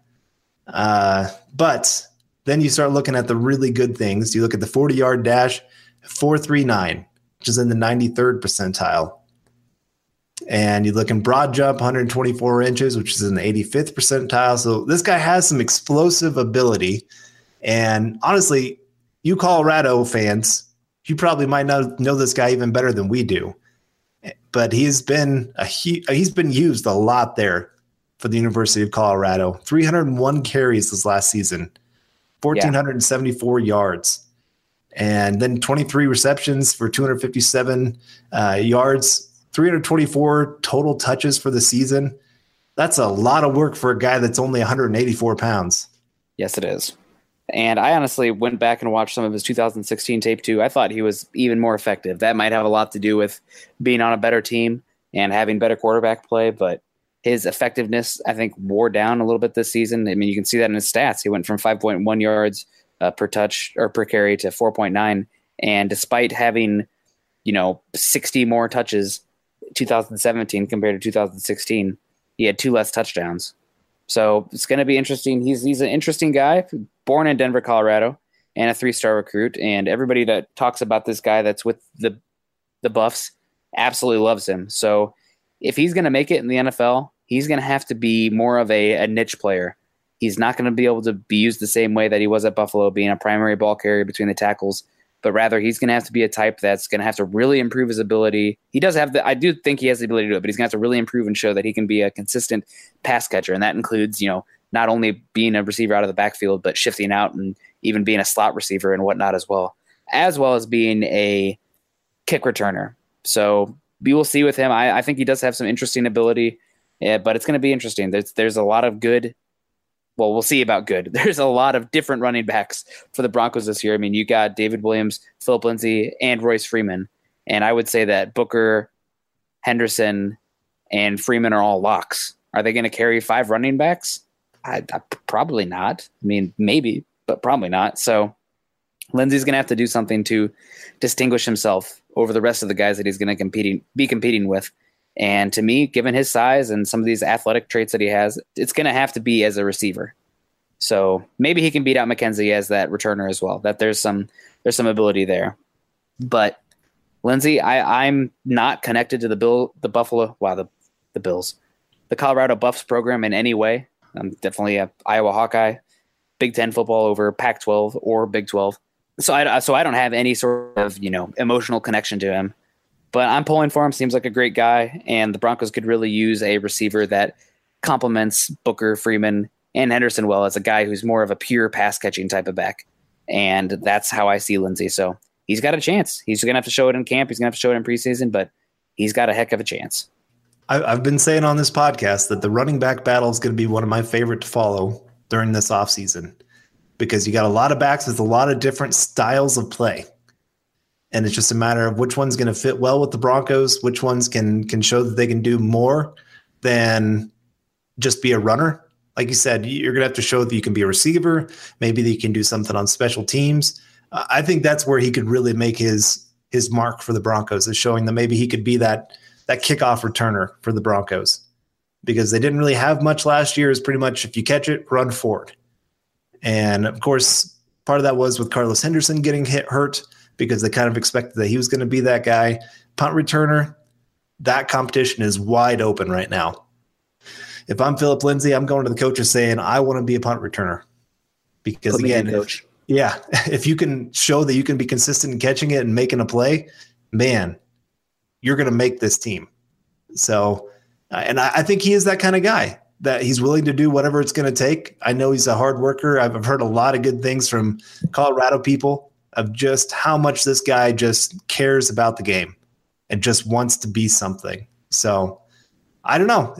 Uh, but then you start looking at the really good things. You look at the 40 yard dash, 439, which is in the 93rd percentile. And you look in broad jump, 124 inches, which is in the 85th percentile. So this guy has some explosive ability. And honestly, you Colorado fans, you probably might not know this guy even better than we do. But he's been a he, he's been used a lot there for the University of Colorado. 301 carries this last season, 1474 yeah. yards, and then 23 receptions for 257 uh, yards 324 total touches for the season. That's a lot of work for a guy that's only 184 pounds. Yes, it is. And I honestly went back and watched some of his 2016 tape too. I thought he was even more effective. That might have a lot to do with being on a better team and having better quarterback play, but his effectiveness, I think, wore down a little bit this season. I mean, you can see that in his stats. He went from 5.1 yards uh, per touch or per carry to 4.9. And despite having, you know, 60 more touches 2017 compared to 2016. He had two less touchdowns. So it's going to be interesting. He's he's an interesting guy, born in Denver, Colorado, and a three-star recruit. And everybody that talks about this guy that's with the the Buffs absolutely loves him. So if he's going to make it in the NFL, he's going to have to be more of a, a niche player. He's not going to be able to be used the same way that he was at Buffalo, being a primary ball carrier between the tackles but rather he's going to have to be a type that's going to have to really improve his ability. He does have the, I do think he has the ability to do it, but he's going to have to really improve and show that he can be a consistent pass catcher. And that includes, you know, not only being a receiver out of the backfield, but shifting out and even being a slot receiver and whatnot as well, as well as being a kick returner. So we will see with him. I, I think he does have some interesting ability, yeah, but it's going to be interesting. There's, there's a lot of good well, we'll see about good. There's a lot of different running backs for the Broncos this year. I mean, you got David Williams, Phillip Lindsay, and Royce Freeman. And I would say that Booker, Henderson, and Freeman are all locks. Are they going to carry five running backs? I, I, probably not. I mean, maybe, but probably not. So Lindsay's going to have to do something to distinguish himself over the rest of the guys that he's going to competing be competing with. And to me, given his size and some of these athletic traits that he has, it's going to have to be as a receiver. So maybe he can beat out McKenzie as that returner as well. That there's some there's some ability there. But Lindsay, I, I'm not connected to the Bill the Buffalo wow the the Bills. The Colorado Buffs program in any way. I'm definitely a Iowa Hawkeye, Big Ten football over Pac twelve or Big twelve. So I so I don't have any sort of, you know, emotional connection to him. But I'm pulling for him. Seems like a great guy, and the Broncos could really use a receiver that complements Booker, Freeman, and Henderson well as a guy who's more of a pure pass catching type of back. And that's how I see Lindsay. So he's got a chance. He's to have to show it in camp. He's to have to show it in preseason, but he's got a heck of a chance. I've been saying on this podcast that the running back battle is going to be one of my favorite to follow during this offseason because you got a lot of backs with a lot of different styles of play. And it's just a matter of which one's going to fit well with the Broncos, which ones can can show that they can do more than just be a runner. Like you said, you're going to have to show that you can be a receiver, maybe that you can do something on special teams. I think that's where he could really make his his mark for the Broncos is showing that maybe he could be that that kickoff returner for the Broncos because they didn't really have much last year. Is pretty much if you catch it, run forward. And of course, part of that was with Carlos Henderson getting hit hurt because they kind of expected that he was going to be that guy. Punt returner, that competition is wide open right now. If I'm Phillip Lindsay, I'm going to the coaches saying I want to be a punt returner because Put again, if- yeah, if you can show that you can be consistent in catching it and making a play, man, you're going to make this team. So, uh, and I, I think he is that kind of guy that he's willing to do whatever it's going to take. I know he's a hard worker. I've heard a lot of good things from Colorado people of just how much this guy just cares about the game and just wants to be something. So, I don't know.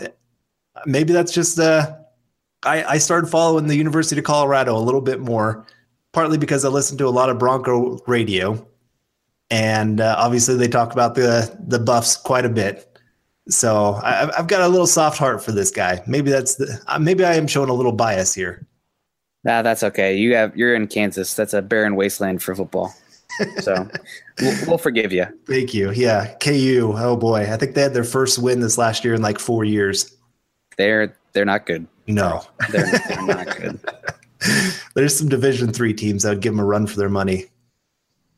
Maybe that's just uh, I, I started following the University of Colorado a little bit more, partly because I listened to a lot of Bronco radio, and uh, obviously they talk about the the Buffs quite a bit. So I, I've got a little soft heart for this guy. Maybe that's the, uh, maybe I am showing a little bias here. Nah, that's okay. You have you're in Kansas. That's a barren wasteland for football. So we'll, we'll forgive you. Thank you. Yeah, KU. Oh boy, I think they had their first win this last year in like four years. They're they're not good. No, They're, they're not good. there's some Division three teams that would give them a run for their money.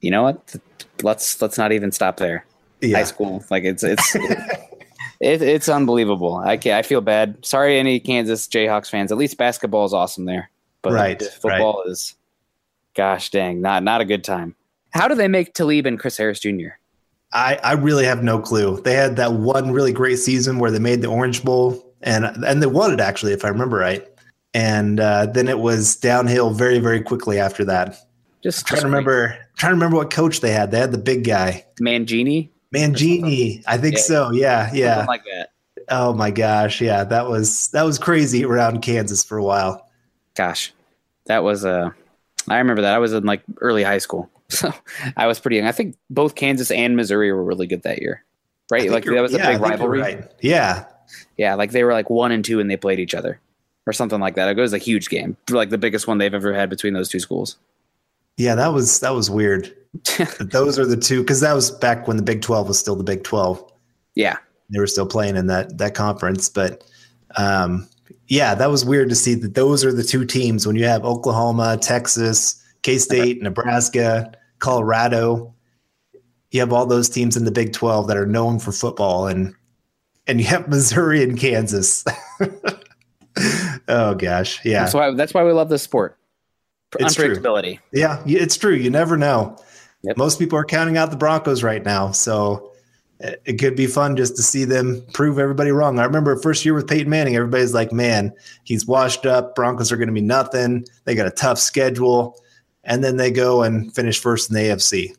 You know what? Let's let's not even stop there. Yeah. High school, like it's it's it, it's unbelievable. I can I feel bad. Sorry, any Kansas Jayhawks fans. At least basketball is awesome there, but Right, football is, gosh dang, not not a good time. How do they make Talib and Chris Harris Jr.? I, I really have no clue. They had that one really great season where they made the Orange Bowl and and they won it actually, if I remember right. And uh, then it was downhill very very quickly after that. Just trying to remember trying to remember what coach they had. They had the big guy, Mangino, Mangino. I think Yeah. so. Yeah, yeah. something like that. oh my gosh, yeah. That was that was crazy around Kansas for a while. Gosh, that was uh, I remember that. I was in like early high school, so I was pretty young. I think both Kansas and Missouri were really good that year, right? Like that was a yeah, I big rivalry. right. Yeah, Yeah, like they were like one and two and they played each other or something like that. It was a huge game, like the biggest one they've ever had between those two schools. Yeah. That was that was weird. Those are the two because that was back when the Big Twelve was still the Big Twelve. yeah, they were still playing in that that conference. But um, yeah, that was weird to see that those are the two teams when you have Oklahoma, Texas, K State, Nebraska, Colorado. You have all those teams in the Big Twelve that are known for football, and and you have Missouri and Kansas. oh gosh, yeah, that's why that's why we love this sport. It's true. Yeah, it's true. You never know. Yep. Most people are counting out the Broncos right now, so it it could be fun just to see them prove everybody wrong. I remember first year with Peyton Manning, everybody's like, "Man, he's washed up. Broncos are going to be nothing. They got a tough schedule." And then they go and finish first in the AFC.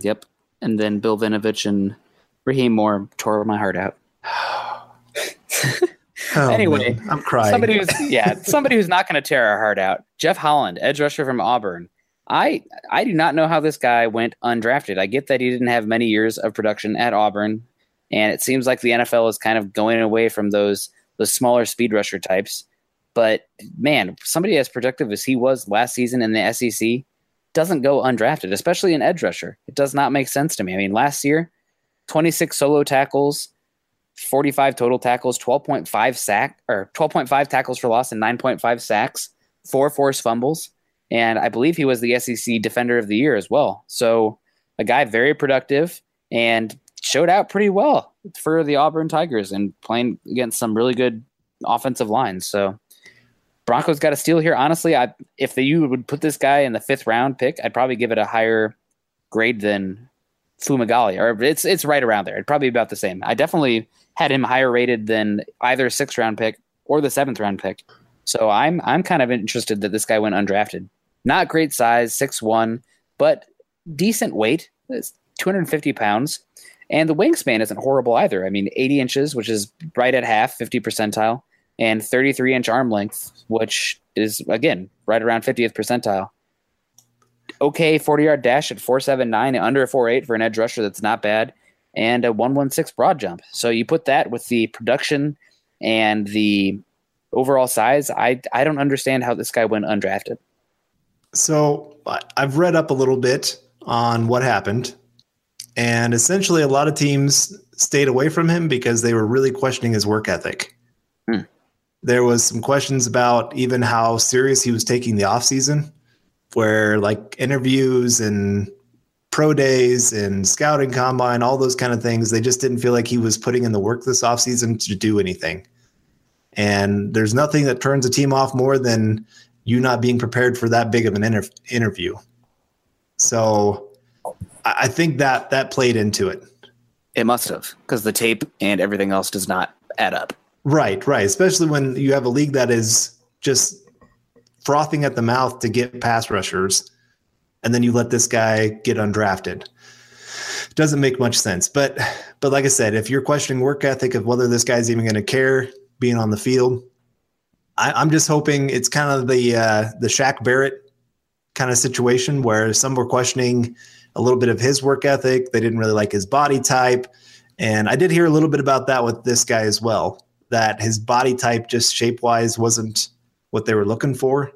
Yep. And then Bill Vinovich and Rahim Moore tore my heart out. Oh, Anyway, man, I'm crying. Somebody who's yeah, somebody who's not going to tear our heart out. Jeff Holland, edge rusher from Auburn. I I do not know how this guy went undrafted. I get that he didn't have many years of production at Auburn, and it seems like the NFL is kind of going away from those those smaller speed rusher types. But man, somebody as productive as he was last season in the SEC doesn't go undrafted, especially an edge rusher. It does not make sense to me. I mean, last year, 26 solo tackles, 45 total tackles, 12.5 sack or 12.5 tackles for loss and 9.5 sacks. four forced fumbles, and I believe he was the SEC Defender of the Year as well. So a guy very productive and showed out pretty well for the Auburn Tigers and playing against some really good offensive lines. So Broncos got a steal here. Honestly, I if the, you would put this guy in the fifth round pick, I'd probably give it a higher grade than Fumagalli, or it's it's right around there. It'd probably be about the same. I definitely had him higher rated than either sixth round pick or the seventh round pick. So I'm I'm kind of interested that this guy went undrafted. Not great size, six one, but decent weight. It's 250 pounds. And the wingspan isn't horrible either. I mean, 80 inches, which is right at half, 50 percentile, and 33 inch arm length, which is, again, right around 50th percentile. Okay, 40 yard dash at 479, and under 48 for an edge rusher. That's not bad. And a 116 broad jump. So you put that with the production and the overall size. I, I don't understand how this guy went undrafted. So I've read up a little bit on what happened. And essentially, a lot of teams stayed away from him because they were really questioning his work ethic. Hmm. There was some questions about even how serious he was taking the offseason, where like interviews and pro days and scouting combine, all those kind of things, they just didn't feel like he was putting in the work this offseason to do anything. And there's nothing that turns a team off more than you not being prepared for that big of an inter- interview. So I think that that played into it. It must have because the tape and everything else does not add up. Right, right. Especially when you have a league that is just frothing at the mouth to get pass rushers, and then you let this guy get undrafted. Doesn't make much sense. But but like I said, if you're questioning work ethic of whether this guy's even going to care being on the field, I, am just hoping it's kind of the uh, the Shaq Barrett kind of situation where some were questioning a little bit of his work ethic. They didn't really like his body type. And I did hear a little bit about that with this guy as well, that his body type, just shape wise, wasn't what they were looking for.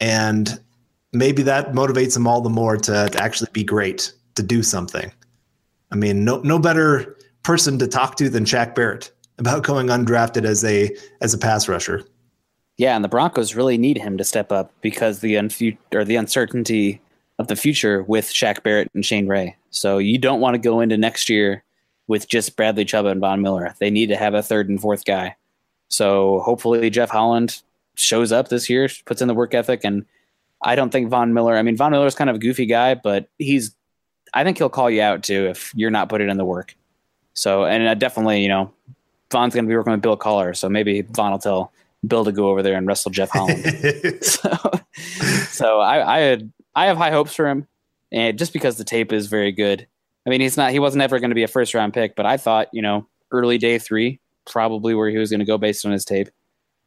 And maybe that motivates them all the more to, to actually be great, to do something. I mean, no, no better person to talk to than Shaq Barrett about going undrafted as a as a pass rusher. Yeah, and the Broncos really need him to step up because the unfu- or the uncertainty of the future with Shaq Barrett and Shane Ray. So you don't want to go into next year with just Bradley Chubb and Von Miller. They need to have a third and fourth guy. So hopefully Jeff Holland shows up this year, puts in the work ethic, and I don't think Von Miller. I mean, Von Miller's kind of a goofy guy, but he's. I think he'll call you out too if you're not putting in the work. So, and I definitely, you know, Von's going to be working with Bill Kollar, so maybe Von will tell Bill to go over there and wrestle Jeff Holland. so, so I, I had I have high hopes for him, and just because the tape is very good. I mean, he's not. He wasn't ever going to be a first round pick, but I thought, you know, early day three, probably where he was going to go based on his tape.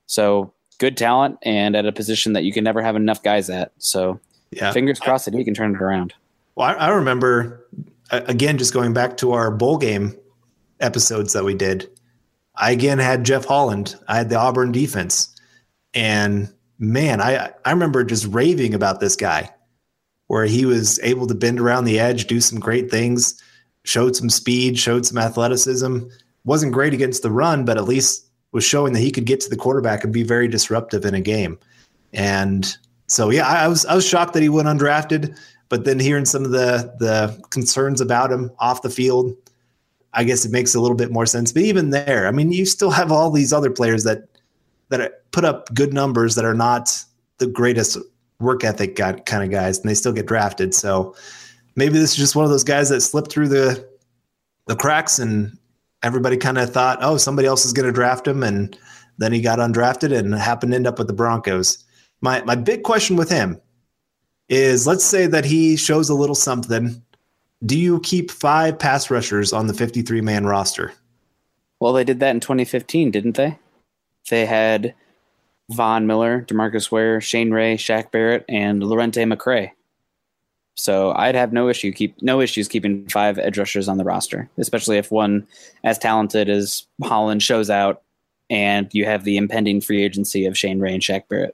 So good talent, and at a position that you can never have enough guys at. So yeah, fingers crossed that he can turn it around. Well, I, I remember again, just going back to our bowl game episodes that we did. I again had Jeff Holland. I had the Auburn defense, and man, I I remember just raving about this guy where he was able to bend around the edge, do some great things, showed some speed, showed some athleticism. Wasn't great against the run, but at least was showing that he could get to the quarterback and be very disruptive in a game. And so, yeah, I was I was shocked that he went undrafted, but then hearing some of the the concerns about him off the field, I guess it makes a little bit more sense. But even there, I mean, you still have all these other players that that put up good numbers that are not the greatest work ethic kind of guys, and they still get drafted. So maybe this is just one of those guys that slipped through the the cracks, and everybody kind of thought, oh, somebody else is going to draft him, and then he got undrafted and happened to end up with the Broncos. My my big question with him is, let's say that he shows a little something. Do you keep five pass rushers on the 53 man roster? Well, they did that in 2015, didn't they? They had Von Miller, DeMarcus Ware, Shane Ray, Shaq Barrett, and Lerentee McCray. So I'd have no issue keep no issues keeping five edge rushers on the roster, especially if one as talented as Holland shows out, and you have the impending free agency of Shane Ray and Shaq Barrett.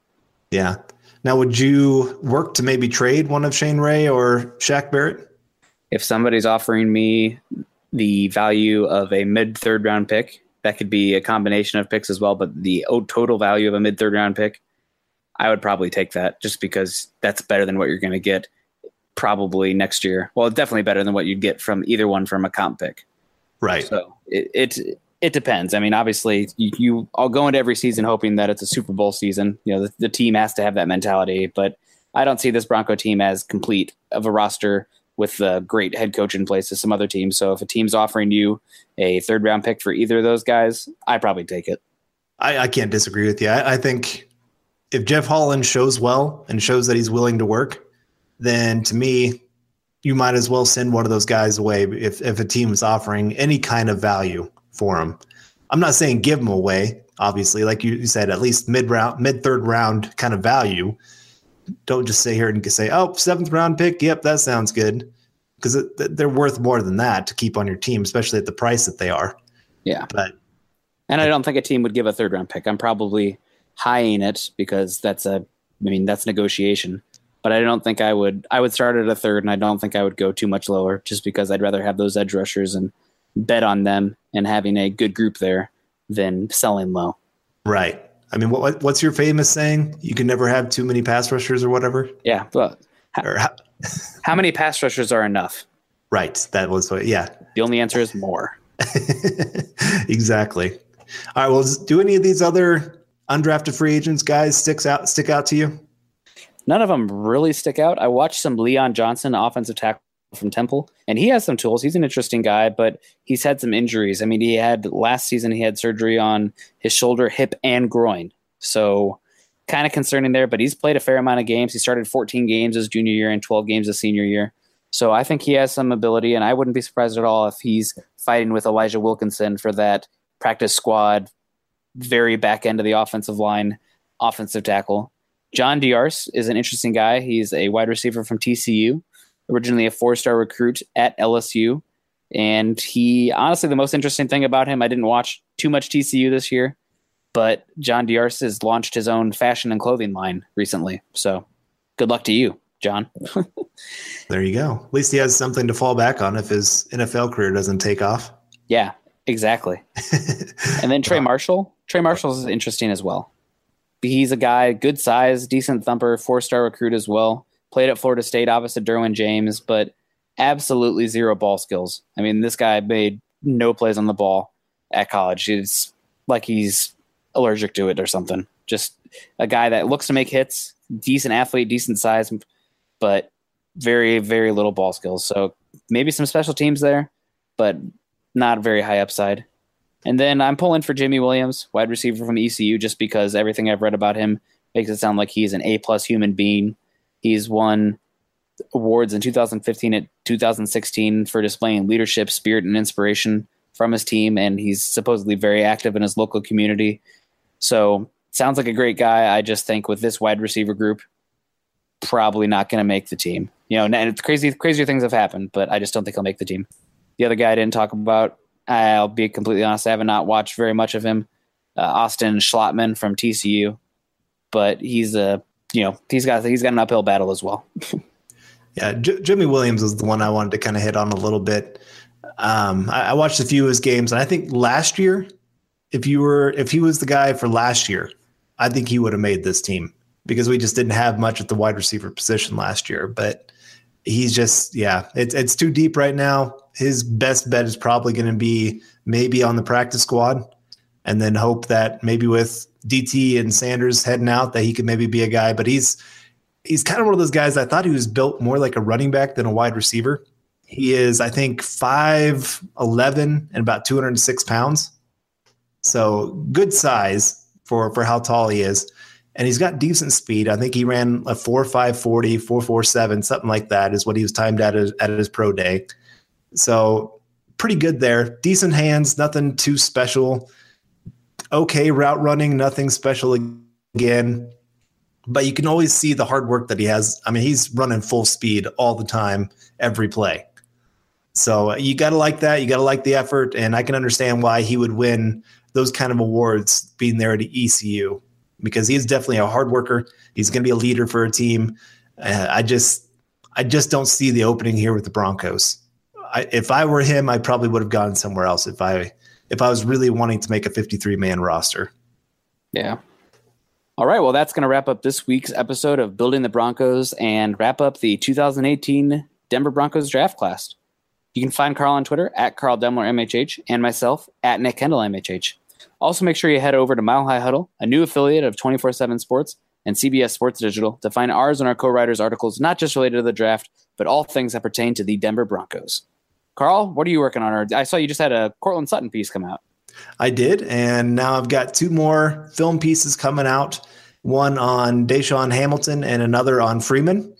Yeah. Now, would you work to maybe trade one of Shane Ray or Shaq Barrett? If somebody's offering me the value of a mid third round pick that could be a combination of picks as well, but the total value of a mid third round pick, I would probably take that just because that's better than what you're going to get probably next year. Well, definitely better than what you'd get from either one from a comp pick. Right. So it it, it depends. I mean, obviously, you, you I'll go into every season hoping that it's a Super Bowl season. You know, the, the team has to have that mentality, but I don't see this Bronco team as complete of a roster with a great head coach in place as some other teams. So if a team's offering you a third round pick for either of those guys, I probably take it. I, I can't disagree with you. I, I think if Jeff Holland shows well and shows that he's willing to work, then to me, you might as well send one of those guys away if, if a team is offering any kind of value for him. I'm not saying give him away, obviously, like you said, at least mid round, mid third round kind of value. Don't just sit here and say, "Oh, seventh round pick." Yep, that sounds good, because they're worth more than that to keep on your team, especially at the price that they are. Yeah, but and I don't think a team would give a third round pick. I'm probably high in it because that's a, I mean, that's negotiation but I don't think I would. I would start at a third, and I don't think I would go too much lower, just because I'd rather have those edge rushers and bet on them and having a good group there than selling low. Right. I mean, what, what's your famous saying? You can never have too many pass rushers or whatever. Yeah, but how, how, how many pass rushers are enough? Right. That was what. Yeah. The only answer is more. exactly. All right. Well, do any of these other undrafted free agents guys sticks out stick out to you? None of them really stick out. I watched some Leon Johnson, offensive tackle from Temple, and he has some tools. He's an interesting guy, but he's had some injuries. I mean, he had last season he had surgery on his shoulder, hip, and groin. So kind of concerning there, but he's played a fair amount of games. He started 14 games his junior year and 12 games his senior year. So I think he has some ability, and I wouldn't be surprised at all if he's fighting with Elijah Wilkinson for that practice squad, very back end of the offensive line, offensive tackle. John Diarse is an interesting guy. He's a wide receiver from TCU, originally a four star recruit at LSU. And he, honestly, the most interesting thing about him, I didn't watch too much TCU this year, but John Diarse has launched his own fashion and clothing line recently. So good luck to you, John. there you go. At least he has something to fall back on if his NFL career doesn't take off. Yeah, exactly. and then Trey Marshall. Trey Marshall is interesting as well he's a guy, good size, decent thumper, four star recruit as well. Played at Florida State opposite Derwin James, but absolutely zero ball skills. I mean, this guy made no plays on the ball at college. It's like he's allergic to it or something. Just a guy that looks to make hits, decent athlete, decent size, but very, very little ball skills. So maybe some special teams there, but not very high upside. And then I'm pulling for Jimmy Williams, wide receiver from ECU, just because everything I've read about him makes it sound like he's an A plus human being. He's won awards in 2015 and 2016 for displaying leadership, spirit, and inspiration from his team, and he's supposedly very active in his local community. So sounds like a great guy. I just think with this wide receiver group, probably not going to make the team. You know, and it's crazy, crazier things have happened, but I just don't think he'll make the team. The other guy I didn't talk about I'll be completely honest. I have not watched very much of him. Uh, Austin Schlottmann from TCU, but he's a you know he's got he's got an uphill battle as well. yeah, J- Jimmy Williams was the one I wanted to kind of hit on a little bit. Um, I, I watched a few of his games, and I think last year, if you were if he was the guy for last year, I think he would have made this team because we just didn't have much at the wide receiver position last year. But he's just yeah, it's it's too deep right now his best bet is probably going to be maybe on the practice squad, and then hope that maybe with DT and Sanders heading out that he could maybe be a guy. But he's he's kind of one of those guys. I thought he was built more like a running back than a wide receiver. He is, I think, five eleven and about two hundred and six pounds. So good size for for how tall he is. And he's got decent speed. I think he ran a 4 5 40, 4 4 7, something like that is what he was timed at at his pro day. So pretty good there. Decent hands, nothing too special. Okay route running, nothing special again. But you can always see the hard work that he has. I mean, he's running full speed all the time, every play. So you got to like that. You got to like the effort. And I can understand why he would win those kind of awards being there at ECU because he's definitely a hard worker. He's going to be a leader for a team. Uh, I just, I just don't see the opening here with the Broncos. I, if I were him, I probably would have gone somewhere else if I if I was really wanting to make a 53 man roster. Yeah. All right, well, that's going to wrap up this week's episode of Building the Broncos and wrap up the 2018 Denver Broncos draft class. You can find Carl on Twitter at Carl Dumler MHH and myself at Nick Kendell MHH. Also, make sure you head over to Mile High Huddle, a new affiliate of 24 7 Sports and CBS Sports Digital, to find ours and our co writers' articles not just related to the draft, but all things that pertain to the Denver Broncos. Carl, what are you working on? Or I saw you just had a Courtland Sutton piece come out. I did, and now I've got two more film pieces coming out. One on DaeSean Hamilton and another on Freeman.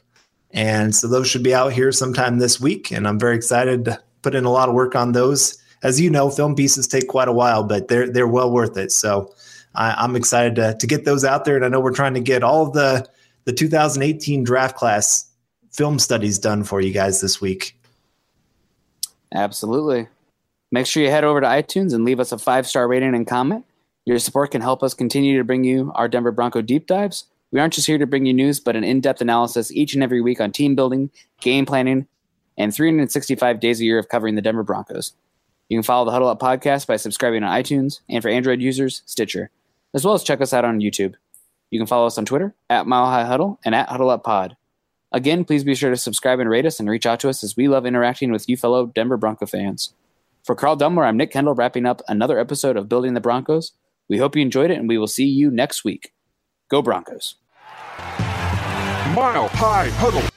And so those should be out here sometime this week. And I'm very excited to put in a lot of work on those. As you know, film pieces take quite a while, but they're they're well worth it. So I, am excited to, to get those out there. And I know we're trying to get all the the 2018 draft class film studies done for you guys this week. Absolutely. Make sure you head over to iTunes and leave us a five star rating and comment. Your support can help us continue to bring you our Denver Bronco deep dives. We aren't just here to bring you news, but an in depth analysis each and every week on team building, game planning, and 365 days a year of covering the Denver Broncos. You can follow the Huddle Up podcast by subscribing on iTunes and for Android users, Stitcher, as well as check us out on YouTube. You can follow us on Twitter at Mile High Huddle and at Huddle Up Pod. Again, please be sure to subscribe and rate us and reach out to us as we love interacting with you fellow Denver Bronco fans. For Carl Dumler, I'm Nick Kendell wrapping up another episode of Building the Broncos. We hope you enjoyed it and we will see you next week. Go Broncos. Mile High Huddle.